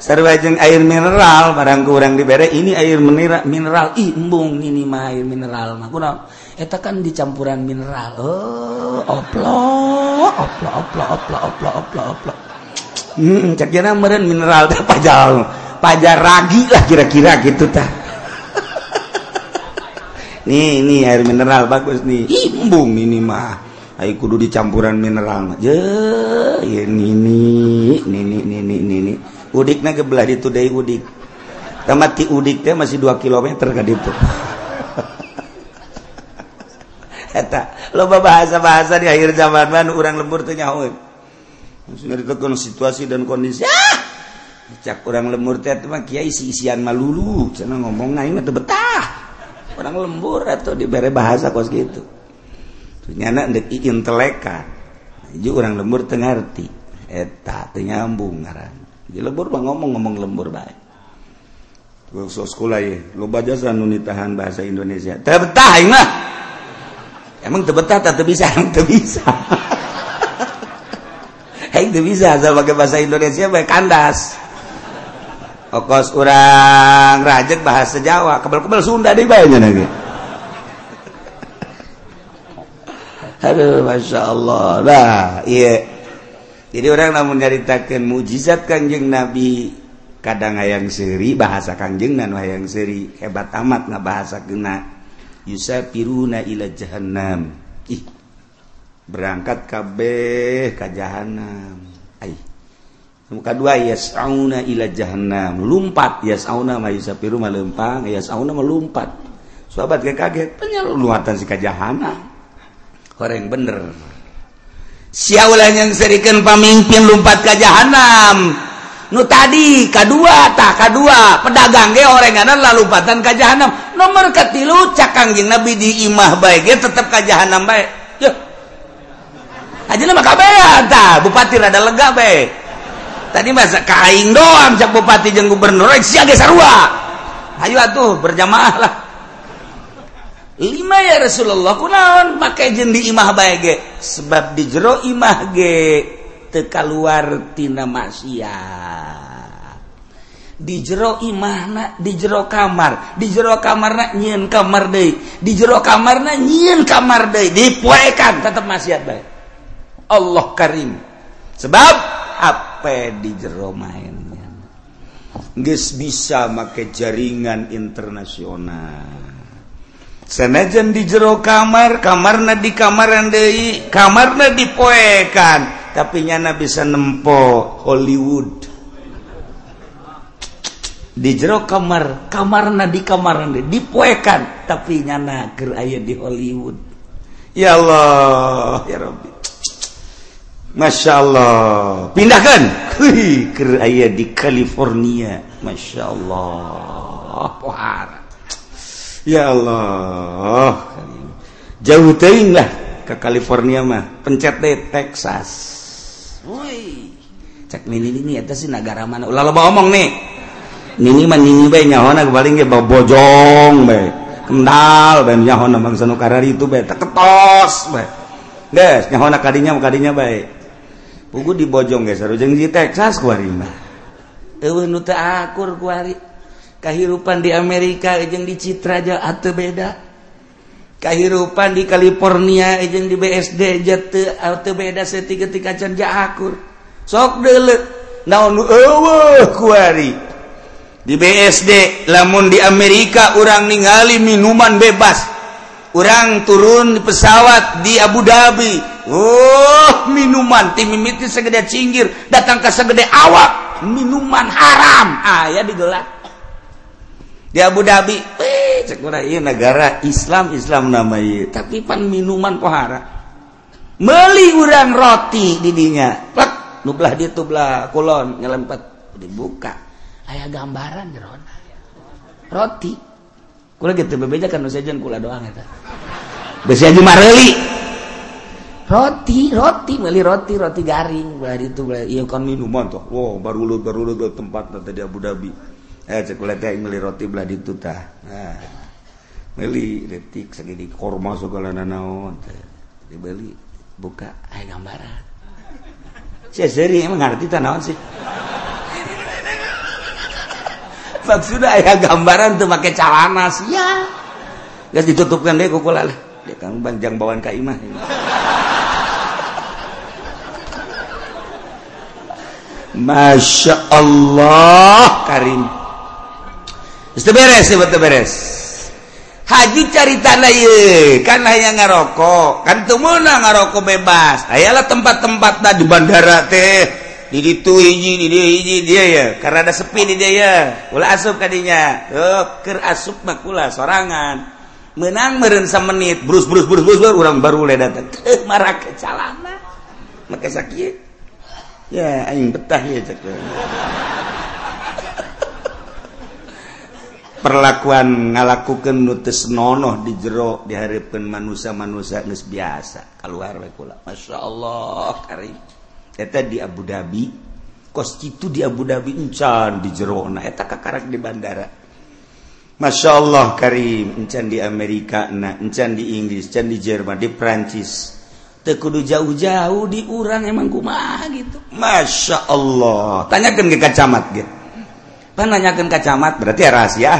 Speaker 1: Sarwajeng air mineral barang kurang dibere ini air mineral mineral. Ih embung ini mah air mineral mah. Kurang eta kan dicampuran mineral. Oh oplo oplo oplo oplo oplo oplo oplo. Hmm cek meren mineral teh pajal pajar ragi lah kira-kira gitu tah. nih ini air mineral bagus nih. Imbung ini mah. Ayo kudu dicampuran mineral mah. Je ya nini nini nini nini udikna gebelah itu dari udik. Tamat ti udik teh masih 2 km ke itu eta lo bahasa-bahasa di akhir zaman mah orang lembur teh Maksudnya ditekan situasi dan kondisi. Ah! cak orang lembur teh mah kiai isi isian malulu. cenah ngomong nah ini betah. orang lembur atau diberi bahasa kos gitu. Nyana dek intelekan juga orang lembur tengerti eta tenyambung ngaran. Di lembur bang ngomong ngomong lembur baik so sekolah ya lo baca sanu nitahan bahasa Indonesia. Terbetah mah. Emang terbetah tak bisa emang bisa. Hei, bisa, saya pakai bahasa Indonesia, baik kandas. okos orang rajek bahasa Jawa kebel-kebel Sunda deh banyak lagi. Aduh Masya Allah. Nah, iya. Jadi orang namun nyaritakan mujizat kanjeng Nabi kadang hayang seri bahasa kanjeng dan hayang seri hebat amat nggak bahasa kena yusafiruna ila jahannam. Ih berangkat kabeh ke jahanam aih. muka dua yas auna ila jahannam. Lumpat yas auna ma yusafiru malempang yas auna melumpat sahabat kayak kaget. Penyeluatan si kajahana orang bener. Siaulah yang serikan pemimpin lumpat kajahanam nu tadi kedua tak kedua pedagang ge orang ada lalu lumpatan ke nomor ketilu cakang jeng nabi di imah baik ge tetap kajahanam baik aja nama kabean tak bupati rada lega baik tadi masa kaing doang cak bupati jeung gubernur siaga sarua. Ayo atuh berjamaah lah. Lima ya Rasulullah kunaon? Pakai jendi imah baik ge. Sebab di jero imah ge teka luar tina maksiat. Di jero imahna di jero kamar. Di jero kamar na nyieun kamar deh di jero kamar na nyieun kamar deh dipoekan tetap maksiat baik Allah karim. Sebab apa di jero mainnya? Ges bisa make jaringan internasional. Senajan di jero kamar kamarna di kamaran deui kamarna dipoekan tapi nyana bisa nempo Hollywood. Di jero kamar kamarna di kamaran deui dipoekan tapi nyana aya di Hollywood. Ya Allah ya Rabbi Masya Allah pindahkan aya di California. Masya Allah Pohara. ya Allah. Jauh teing lah ke California mah. Pencet deh Texas. Woi. Cek nini ini itu sih negara mana? Ulah lo ngomong nih. Nini mah nini bae nyahona kebaling ge bojong bae. Kendal bae nyahona bangsa nu itu bae. Teketos bae. Guys nyahona kadinya kadinya bae. pugu dibojong ge sarujeng di Texas kuarina eueuh nu teu akur kuari kahirupan di Amerika jeung di Citra aja atuh beda. Kahirupan di California jeung di BSD aja teu atuh beda setiga tika can akur. Sok deuleuh. Naon nu eueuh kuari di BSD lamun di Amerika orang ningali minuman bebas. orang turun di pesawat di Abu Dhabi. Oh minuman. Tim mimitnya segede cinggir. Datang ke segede awak. Minuman haram. Ayah digelak. Di Abu Dhabi eh cek iya negara Islam Islam namanya tapi pan minuman pohara meli urang roti didinya plak nublah dia tublah kulon ngelempet dibuka. Ayah gambaran jerona roti. kula gitu bebeja kan nusajen kula doang eta. Besi aja mareli. Roti roti beli roti roti garing. Belah itu belah iya kan minuman tuh. Wow baru lu baru lu tempat nanti di Abu Dhabi. Eh cek belah teh beli roti belah itu tah. Nah, beli detik segini korma segala nanaon dibeli buka ayo gambaran. Saya seri emang ngerti tanawan sih? Maksudnya ayah gambaran tuh pakai celana sih ya Gak ditutupkan deh kukulah dia kan banjang bawaan kaimah Masya Allah Karim. Beres beres. Haji cari tanah kan yang ngarokok kan mana ngarokok bebas. Ayalah tempat-tempat di bandara teh di itu hiji hiji dia ya. Karena ada sepi di dia ya. Ulah asup kadinya oh ker asup makula sorangan. Menang meren menit brus brus brus brus orang baru le datang. Marah ke calana maka sakit. Ya aing betah ya cek perlakuan ngalakukan nutus nonoh di jero diharapkan manusia-manusia nus biasa. Keluar we kula. Masya Allah karim eta di Abu Dhabi kos itu di Abu Dhabi encan di Jerona eta kakarak di bandara. Masya Allah Karim encan di Amerika nah encan di Inggris encan di Jerman di Prancis. Tekudu jauh-jauh di urang emang kumaha gitu. Masya Allah. Tanyakan ke kacamat gitu pan nanyakan kacamat berarti ya rahasia.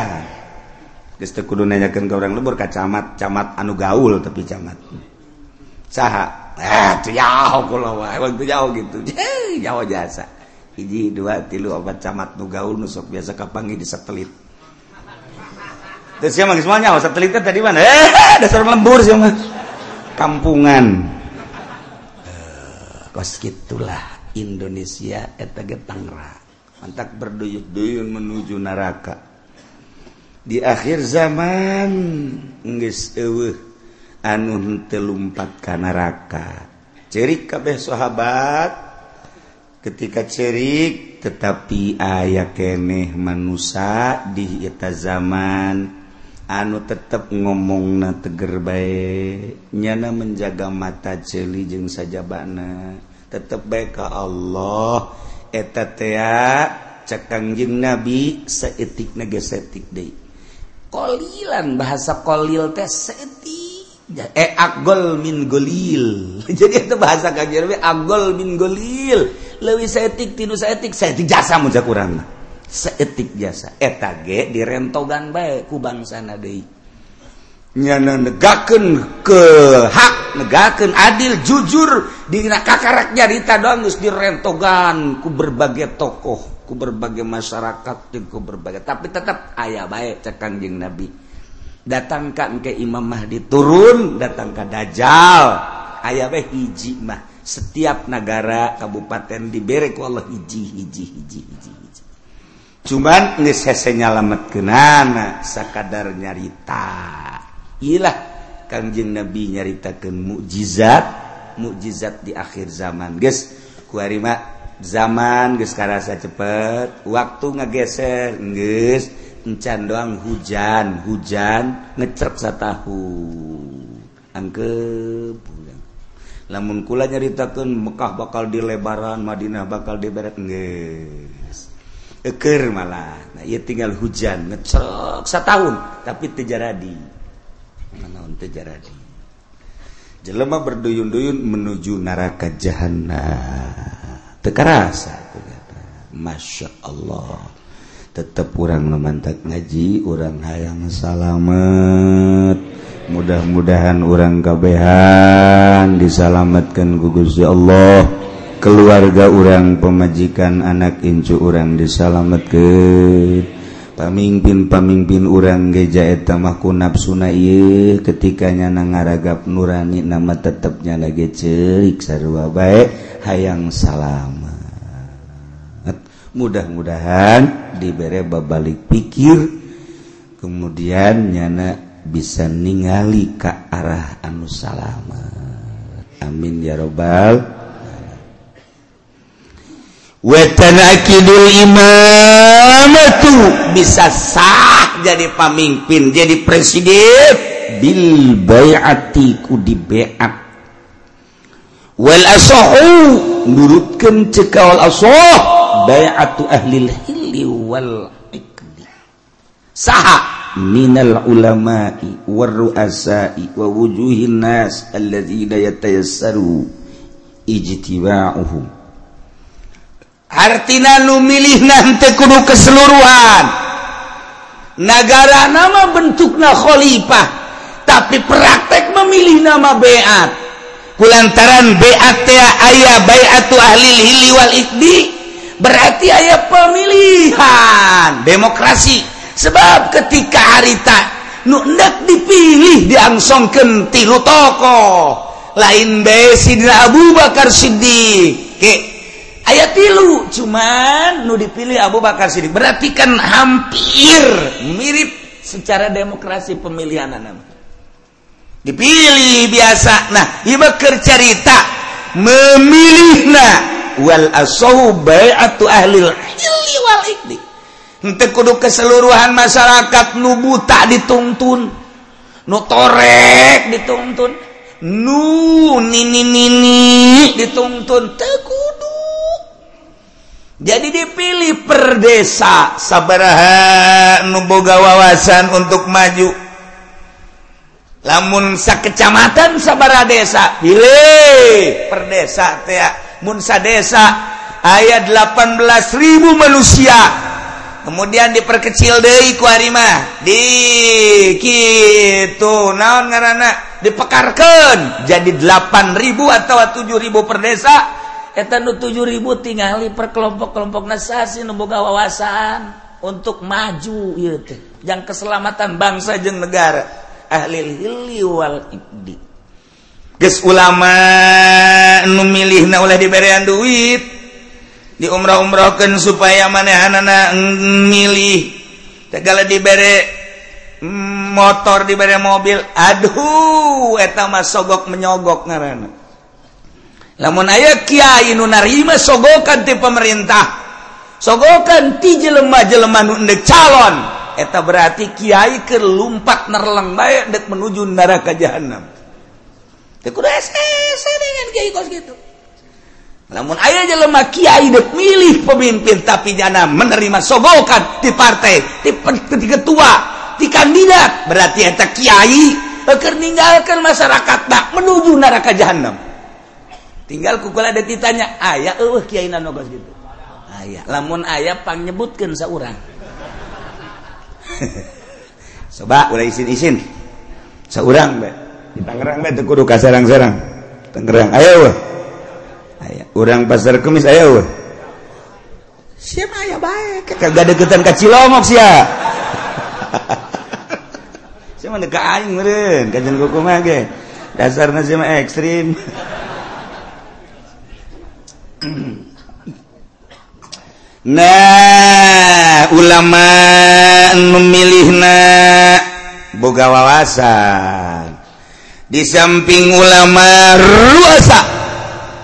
Speaker 1: Geus teu kudu nanyakeun ka urang lebur kacamat, camat anu gaul tapi camat. Saha? Eh, Jawa jasa. Hiji dua tilu obat camat nu gaul nusok biasa kapangi di satelit. Terus siapa semuanya oh, satelitnya tadi mana? Eh, eh dasar lembur siapa kampungan. Eh, Kos gitulah Indonesia eta getangra mantak berduyun-duyun menuju neraka. Di akhir zaman nggak anun telumpat kanaraka cerik kabeh sahabat. Ketika cerik tetapi aya keeh manusia di eta zaman. Anu tetap ngomong na teger baik nyana menjaga mata jeli jeng saja bana tetap baik ka Allah. Eta tea cekangjing nabi seetik negesetik deui kolilan bahasa kolil teh seetik. eh agol min golil. Jadi itu bahasa kajian agol min golil. Lewi setik tinu setik setik jasa mujak kurang seetik jasa. Eh, Eta ge direntogan baik ku bangsa deui. Nyana negakeun ke hak negakeun adil jujur di kakarak nyarita doang geus direntogan ku berbagai tokoh ku berbagai masyarakat ku berbagai tapi tetap ayah baik cek kanjing nabi. datangkan ke Imam Mahdi turun datang ke Dajjal. Aya we hiji mah. Setiap negara kabupaten diberek ku Allah hiji hiji hiji hiji hiji. Cuman geus hese nyalametkeunana sakadar nyarita. Ilah Kanjeng Nabi nyaritakeun mukjizat mukjizat di akhir zaman. Guys kuarima zaman geus karasa cepet waktu ngegeser geus encan doang hujan hujan ngecep satahu. Angke pulang lamun kula nyaritakeun Mekah bakal dilebaran Madinah bakal diberet geus. Eker malah. Nah ieu tinggal hujan ngecek satahun tapi teu jadi naon teu jadi jelema berduyun-duyun menuju neraka jahanam teu karasa Masya Allah. tetap kurang memantak ngaji orang hayang salamet. Mudah-mudahan orang kabehan disalamatkan gugus ya Allah. Keluarga orang pemajikan anak incu orang disalamet ke pamimpin-pamimpin orang gejaetamaku nafsunaye ketikanya na ngaragap nurani nama tetapnya lagi cerik sarwa baik hayang salam. mudah-mudahan diberre babalik pikir kemudian nyana bisa ningali ke arah anu salama amin ya robbal wetan imam itu bisa sah jadi pemimpin jadi presiden. Bil bayatiku di beat. Wal asohu nurutkan cekawal asoh. bai'atu ahlil hilli wal iqdi saha minal ulama'i war wa wujuhin nas alladzina yatayassaru ijtiba'uhum. Artina nu milih nanti kudu keseluruhan. Negara nama bentukna khalifah tapi praktek memilih nama beat. Kulantaran beat ayah bayatu ahli hilli wal ikdi berarti ayah pemilihan demokrasi. Sebab ketika harita nunek dipilih diangsongken tilu tokoh lain be Sidina Abu Bakar Siddiq. Oke. ayat tilu cuman nu dipilih Abu Bakar Siddiq. Berarti kan hampir mirip secara demokrasi pemilihan anak dipilih biasa. Nah iba kercerita memilih nah wal asohu bayatu ahli wal ikdi. Henteu kudu keseluruhan masyarakat nu buta dituntun. Nu torek dituntun. Nu nini nini dituntun tekudu jadi dipilih per desa. Sabaraha nu boga wawasan untuk maju. Lamun sakecamatan sabara desa pilih per desa teh Musa desa ayat 18.000 manusia. Kemudian diperkecil Dewi kuarima di gitu naon ngaana dipekarkan jadi 8.000 atau 7.000 per desa. Etan 7.000 tinggali per kelompok-kelompok nasasi nemboga wawasan. Untuk maju gitu yang keselamatan bangsa jeng negara. Ahli hili ibdi Ges ulama nu milih na oleh diberian duit. Di umrah-umrahkan supaya mana anak milih segala diberi motor diberi mobil. Aduh eta mah sogok menyogok ngaranna. Lamun aya kiai nu narima sogokan ti pemerintah sogokan ti jelema-jelema nu calon eta berarti kiai keur nerlang nerleng dek menuju neraka jahanam namun aya aja lemah Kyai milih pemimpin tapi jana menerima sogokan di partai di, di ketua di kandidat berarti eta Kyai akan meninggalkan masyarakat tak menuju neraka jahanam tinggal kukul ada ditanya ayah uh, Kyai nanogas gitu? Ayah lamun ayah pang nyebutkan seorang coba ulah izin-izin seorang baik di Tangerang bae kudu ka Serang-Serang. Tangerang Ayo weh. Aya urang pasar kemis ayo weh. Siapa aya bae kagak deketan ka Cilomok sia. Siapa deuk ka aing meureun kuku mah ge. Dasarna sia mah ekstrim. Nah ulama memilih nak boga wawasan. di samping ulama ruasa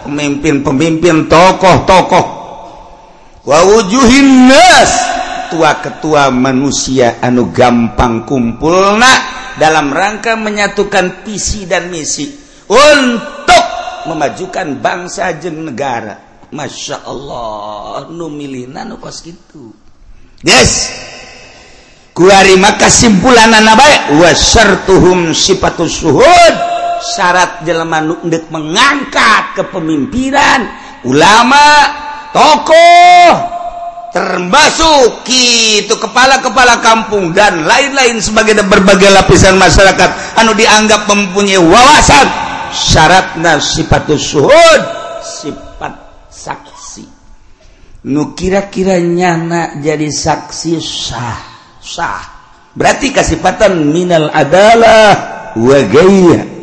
Speaker 1: pemimpin-pemimpin tokoh-tokoh. Wawujuhin nas ketua-ketua manusia anu gampang kumpulna dalam rangka menyatukan visi dan misi untuk memajukan bangsa jeng negara. Masya Allah nu milinan nu kos gitu yes. Kuari maka simpulan anak baik wasartuhum sifatus suhud. Syarat jelema nu mengangkat kepemimpinan. Ulama tokoh termasuk itu kepala-kepala kampung dan lain-lain sebagai berbagai lapisan masyarakat anu dianggap mempunyai wawasan. Syaratna sifatus suhud sifat saksi. Nu kira-kira nyana jadi saksi sah. sah. Berarti kasihpatan Minal adalah wagaya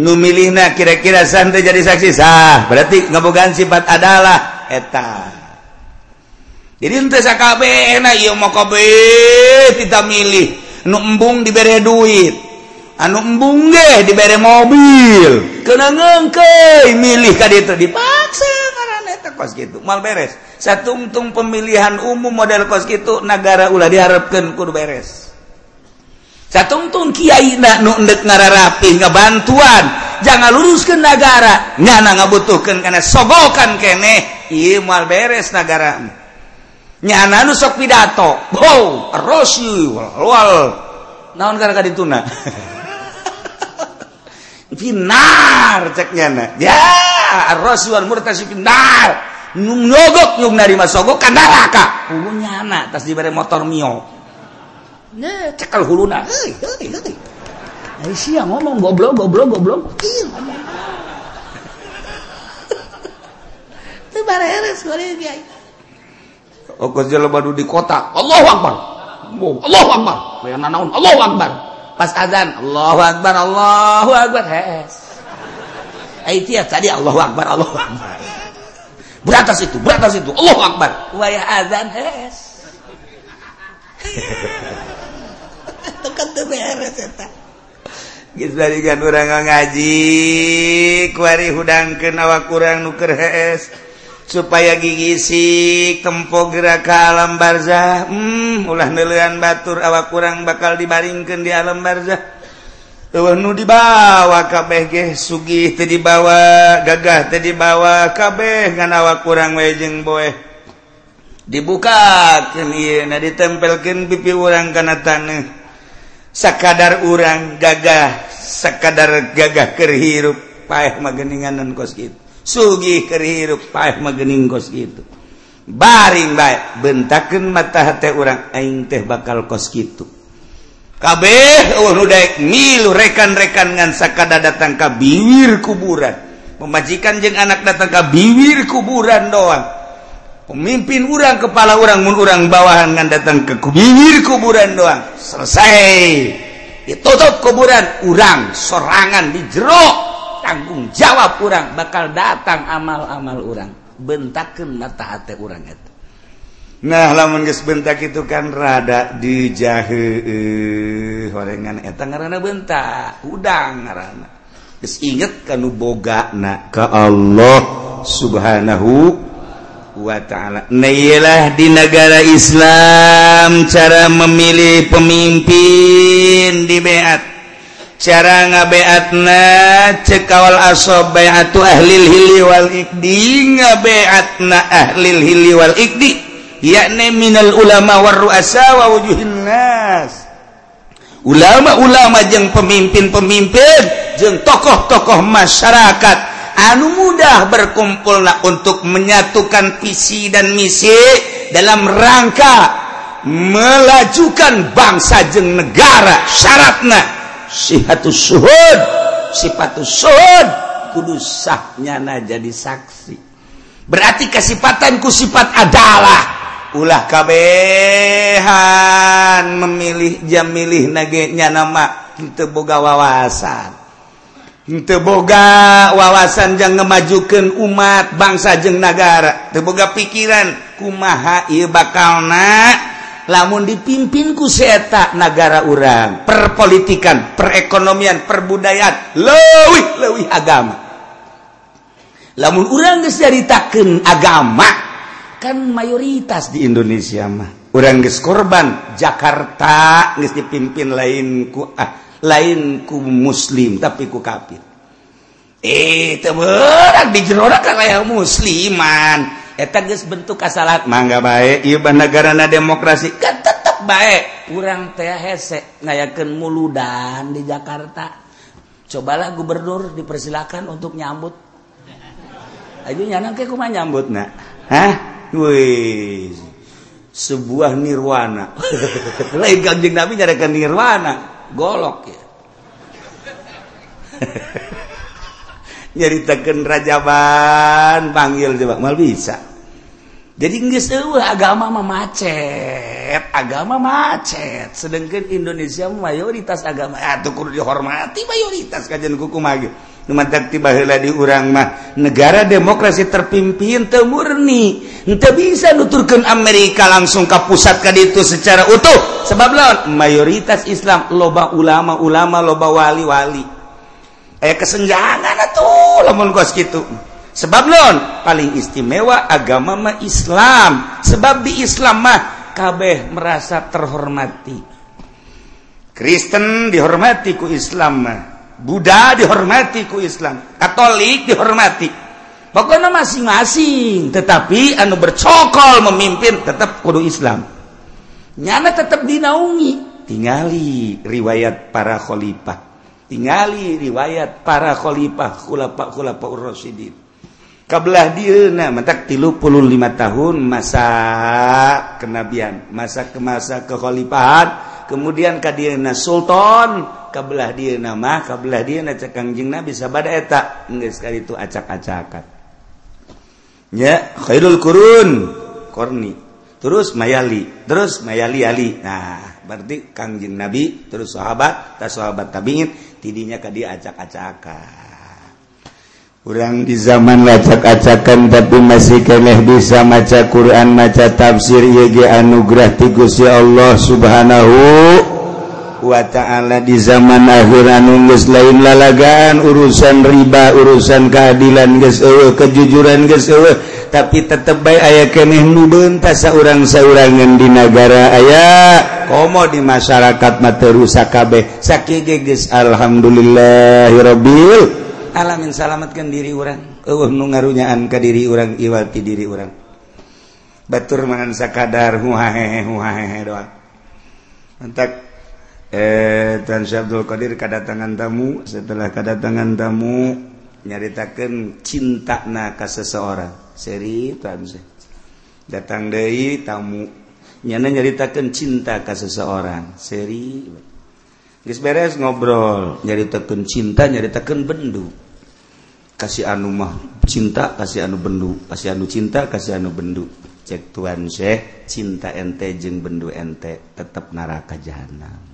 Speaker 1: nu milihna kira-kira santai jadi saksi sah. Berarti ngabogaan sifat adalah eta. Jadi ente sakab enak iya mau kabe tidak milih. Nu embung diberi duit. Anu embung ge diberi mobil. Kena ngengke milih kaditu dipaksa. kos gitu mal beres. Satu untung pemilihan umum model kos gitu negara ulah diharapkan kudu beres. Satungtung Kyai ndak nu endek ngararapi ngabantuan jangan lurus ke negara nyana ngabutuhkan karena sogokan kene. Iya mal beres negara nyana nu sok pidato. Wow rosyul wal. Naon karena kadituna Binar ceknya ya. ar-rasul murtasi nar nyogok nyog nari masogok kan neraka hulunya anak tas di bare motor mio nah cekal huluna hei hei hei Ayo siang ngomong goblok goblok goblok iya itu bareres goreng dia Oh, kerja baru di kota. Allahu Akbar. Allahu Akbar. Bayang nanaun. Allahu Akbar. Pas azan. Allahu Akbar. Allahu Akbar. Hes. Eh, Aitia tadi Allah Akbar, Allah Akbar. Beratas itu, beratas itu, Allah Akbar. Wayah azan es. Itu kan tuh beres eta. Geus balikan urang ngaji, kuari hudangkeun awak kurang nuker hees supaya gigisik tempo gerak ke alam barzah hmm ulah neuleun batur awak kurang bakal dibaringkeun di alam barzah nu dibawa kabeh ge Sugih tadi dibawa gagah tadi dibawa kabeh ngan awak kurang wejeng boy dibukakan na ditempelkan pipi urang kana tanah sekadar urang gagah sekadar gagah kerhirup paeh mageninganan kos gitu Sugih kerhirup paeh magening kos gitu baring baik bentakan mata hati orang aing teh bakal kos gitu kabeh oh, milu rekan-rekan ngansakada datang ke biwir kuburan. Memajikan jeng anak datang ke biwir kuburan doang. Pemimpin urang kepala orang mun urang bawahan ngan datang ke biwir kuburan doang. Selesai. Ditutup kuburan urang sorangan di jeruk tanggung jawab urang bakal datang amal-amal urang. Bentakan mata hati urang itu Nah lamun geus bentak itu kan rada dijahe horengan eta ngaranna bentak, udang ngaranna. Geus inget kanu bogana ka Allah Subhanahu wa taala. Nah di negara Islam cara memilih pemimpin di beat cara ngabeatna cekawal asob bayatu ahlil hili wal ikdi ngabeatna ahlil hili wal ikdi yakni minal ulama waru ru'asa wa ulama-ulama jeng pemimpin-pemimpin jeng tokoh-tokoh masyarakat. Anu mudah berkumpullah untuk menyatukan visi dan misi dalam rangka melajukan bangsa jeng negara syaratna sihatus suhud sifatus suhud kudu sahnya jadi saksi. Berarti kesifatanku sifat adalah ulah kabehan memilih jam milih nagenya nama. Henteu boga wawasan. Henteu boga wawasan jangan ngemajukan umat bangsa jeng negara teboga pikiran kumaha ieu bakalna? Lamun dipimpin ku seta negara urang. Perpolitikan perekonomian perbudayaan leuwih leuwih agama. Lamun urang geus caritakeun agama akan mayoritas di Indonesia mah. Orang geus korban Jakarta geus dipimpin lain ku ah, lain ku muslim tapi ku kafir. Eh teu beurang dijerona ka raya musliman. Eta geus bentuk kasalat mangga bae. Ieu banagarana demokrasi kan tetep bae. Urang teh hese ngayakeun muludan di Jakarta. Cobalah gubernur dipersilakan untuk nyambut. Aja nyanang ke kumah nyambut nak? Hah? Wih. Sebuah nirwana. Lain kanjeng Nabi nyarikan nirwana. Golok ya. nyaritakan rajaban panggil coba mal bisa jadi nggak seuah agama mah macet agama macet sedangkan Indonesia mayoritas agama ya tuh kudu dihormati mayoritas kajian kuku magi tibalah di urang mah negara demokrasi terpimpin temurni untuk bisa nuturkan Amerika langsung ke pusat ke itu secara utuh. Sebab lawan mayoritas Islam loba ulama-ulama loba wali-wali. Eh kesenjangan atau lamun gos gitu sebab lawan paling istimewa agama mah Islam. Sebab di Islam mah kabeh merasa terhormati. Kristen dihormati ku Islam mah. Buddha dihormati ku Islam. Katolik dihormati. Pokoknya masing-masing. Tetapi anu bercokol memimpin tetap kudu Islam. Nyana tetap dinaungi. Tinggali riwayat para khalifah. Tinggali riwayat para khalifah khulafa khulafa ur-rasyidin kabelah dieuna mentak 35 tahun masa kenabian masa ke masa kekhalifahan kemudian kadieuna sultan kabelah dia nama kabelah dia nakangjing nabi sabada eta. Etak sekali itu acak-acakan. Ya Khairul kurun. Korni. Terus mayali. Terus mayali Ali. Nah berarti Kangjeng Nabi terus sahabat tas sahabat tabiin tidinya ke dia acak-acakan. Kurang di zaman lacak-acakan tapi masih keneh bisa maca Quran maca tafsir YG anugerah tigus ya Allah subhanahu wa ta'ala di zaman akhir anu geus lain lalagaan urusan riba urusan keadilan geus eueuh kejujuran geus eueuh tapi tetep bae aya keneh nu beuntas saurang saurangan di negara aya. Komo di masyarakat mah teu rusak kabeh. Sakit geus alhamdulillahirabbil alamin. Salamatkan diri orang eueuh nu ngarunyaan ka diri orang iwati diri orang batur mangan sakadar huahehe huahehe doang. Entak eh Tan Abdul Qadir kedatangan tamu. Setelah kedatangan tamu nyaritakan cinta naka seseorang. Seri Tan datang dari tamu. Nyana nyaritakan cinta ke seseorang. Seri. Gis beres ngobrol nyaritakan cinta nyaritakan bendu. Kasih anu mah cinta kasih anu bendu. Kasih anu cinta kasih anu bendu. Cek Tuhan Syekh cinta ente jeng bendu ente tetap neraka jahanam.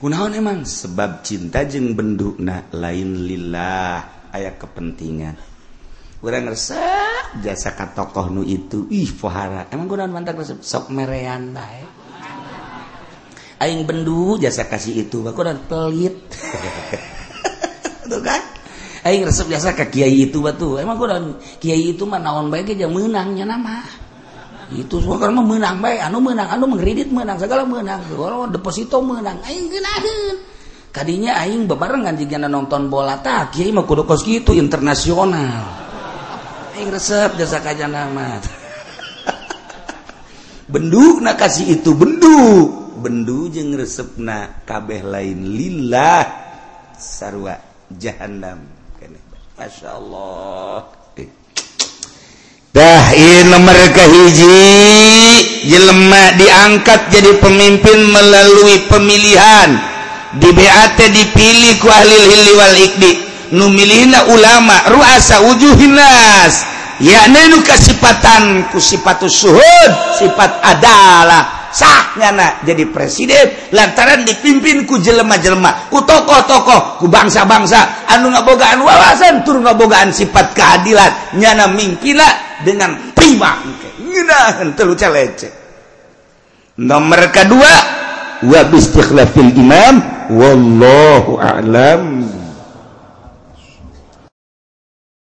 Speaker 1: kunaon emang? Sebab cinta jeng jeung bendukna lain lillah. Aya kepentingan. Kurang resep jasa ka tokoh nu itu. Ih pohara emang kunaon mantap resep? Sok merean bae. Aing bendu jasa kasih itu. Bae kunaon pelit. Tuh kan? Aing resep jasa ka kiai itu batu emang kunaon? Kiai itu mah naon bae ge menangnya nama. itu sokar mah menang bae anu menang anu mengkredit menang segala menang. Kalau deposito menang. Aing geunaheun kadinya aing bebarengan jeung nonton bola tah kieu mah kudu kos kitu internasional. Aing resep jasa kajana mah benduk na kasih itu bendu. Bendu jeung resepna kabeh lain. Lillah. Sarwa jahannam. Masya Allah. dah mereka hiji. Jelema diangkat jadi pemimpin melalui pemilihan. Di BAT dipilih ku ahli hilli wal ikdi. Numilihna ulama ruasa wujuhinas yakni nu kasipatan ku sifat suhud sifat adalah. sahnya sahnyana jadi presiden. Lantaran dipimpin ku jelema-jelma ku tokoh-tokoh ku bangsa-bangsa. Anu ngabogaan wawasan tur ngabogaan sifat keadilan. Nyana mingkila dengan prima ngeunaheun teu lecek nomor kedua wa bistikhlafil imam wallahu a'lam.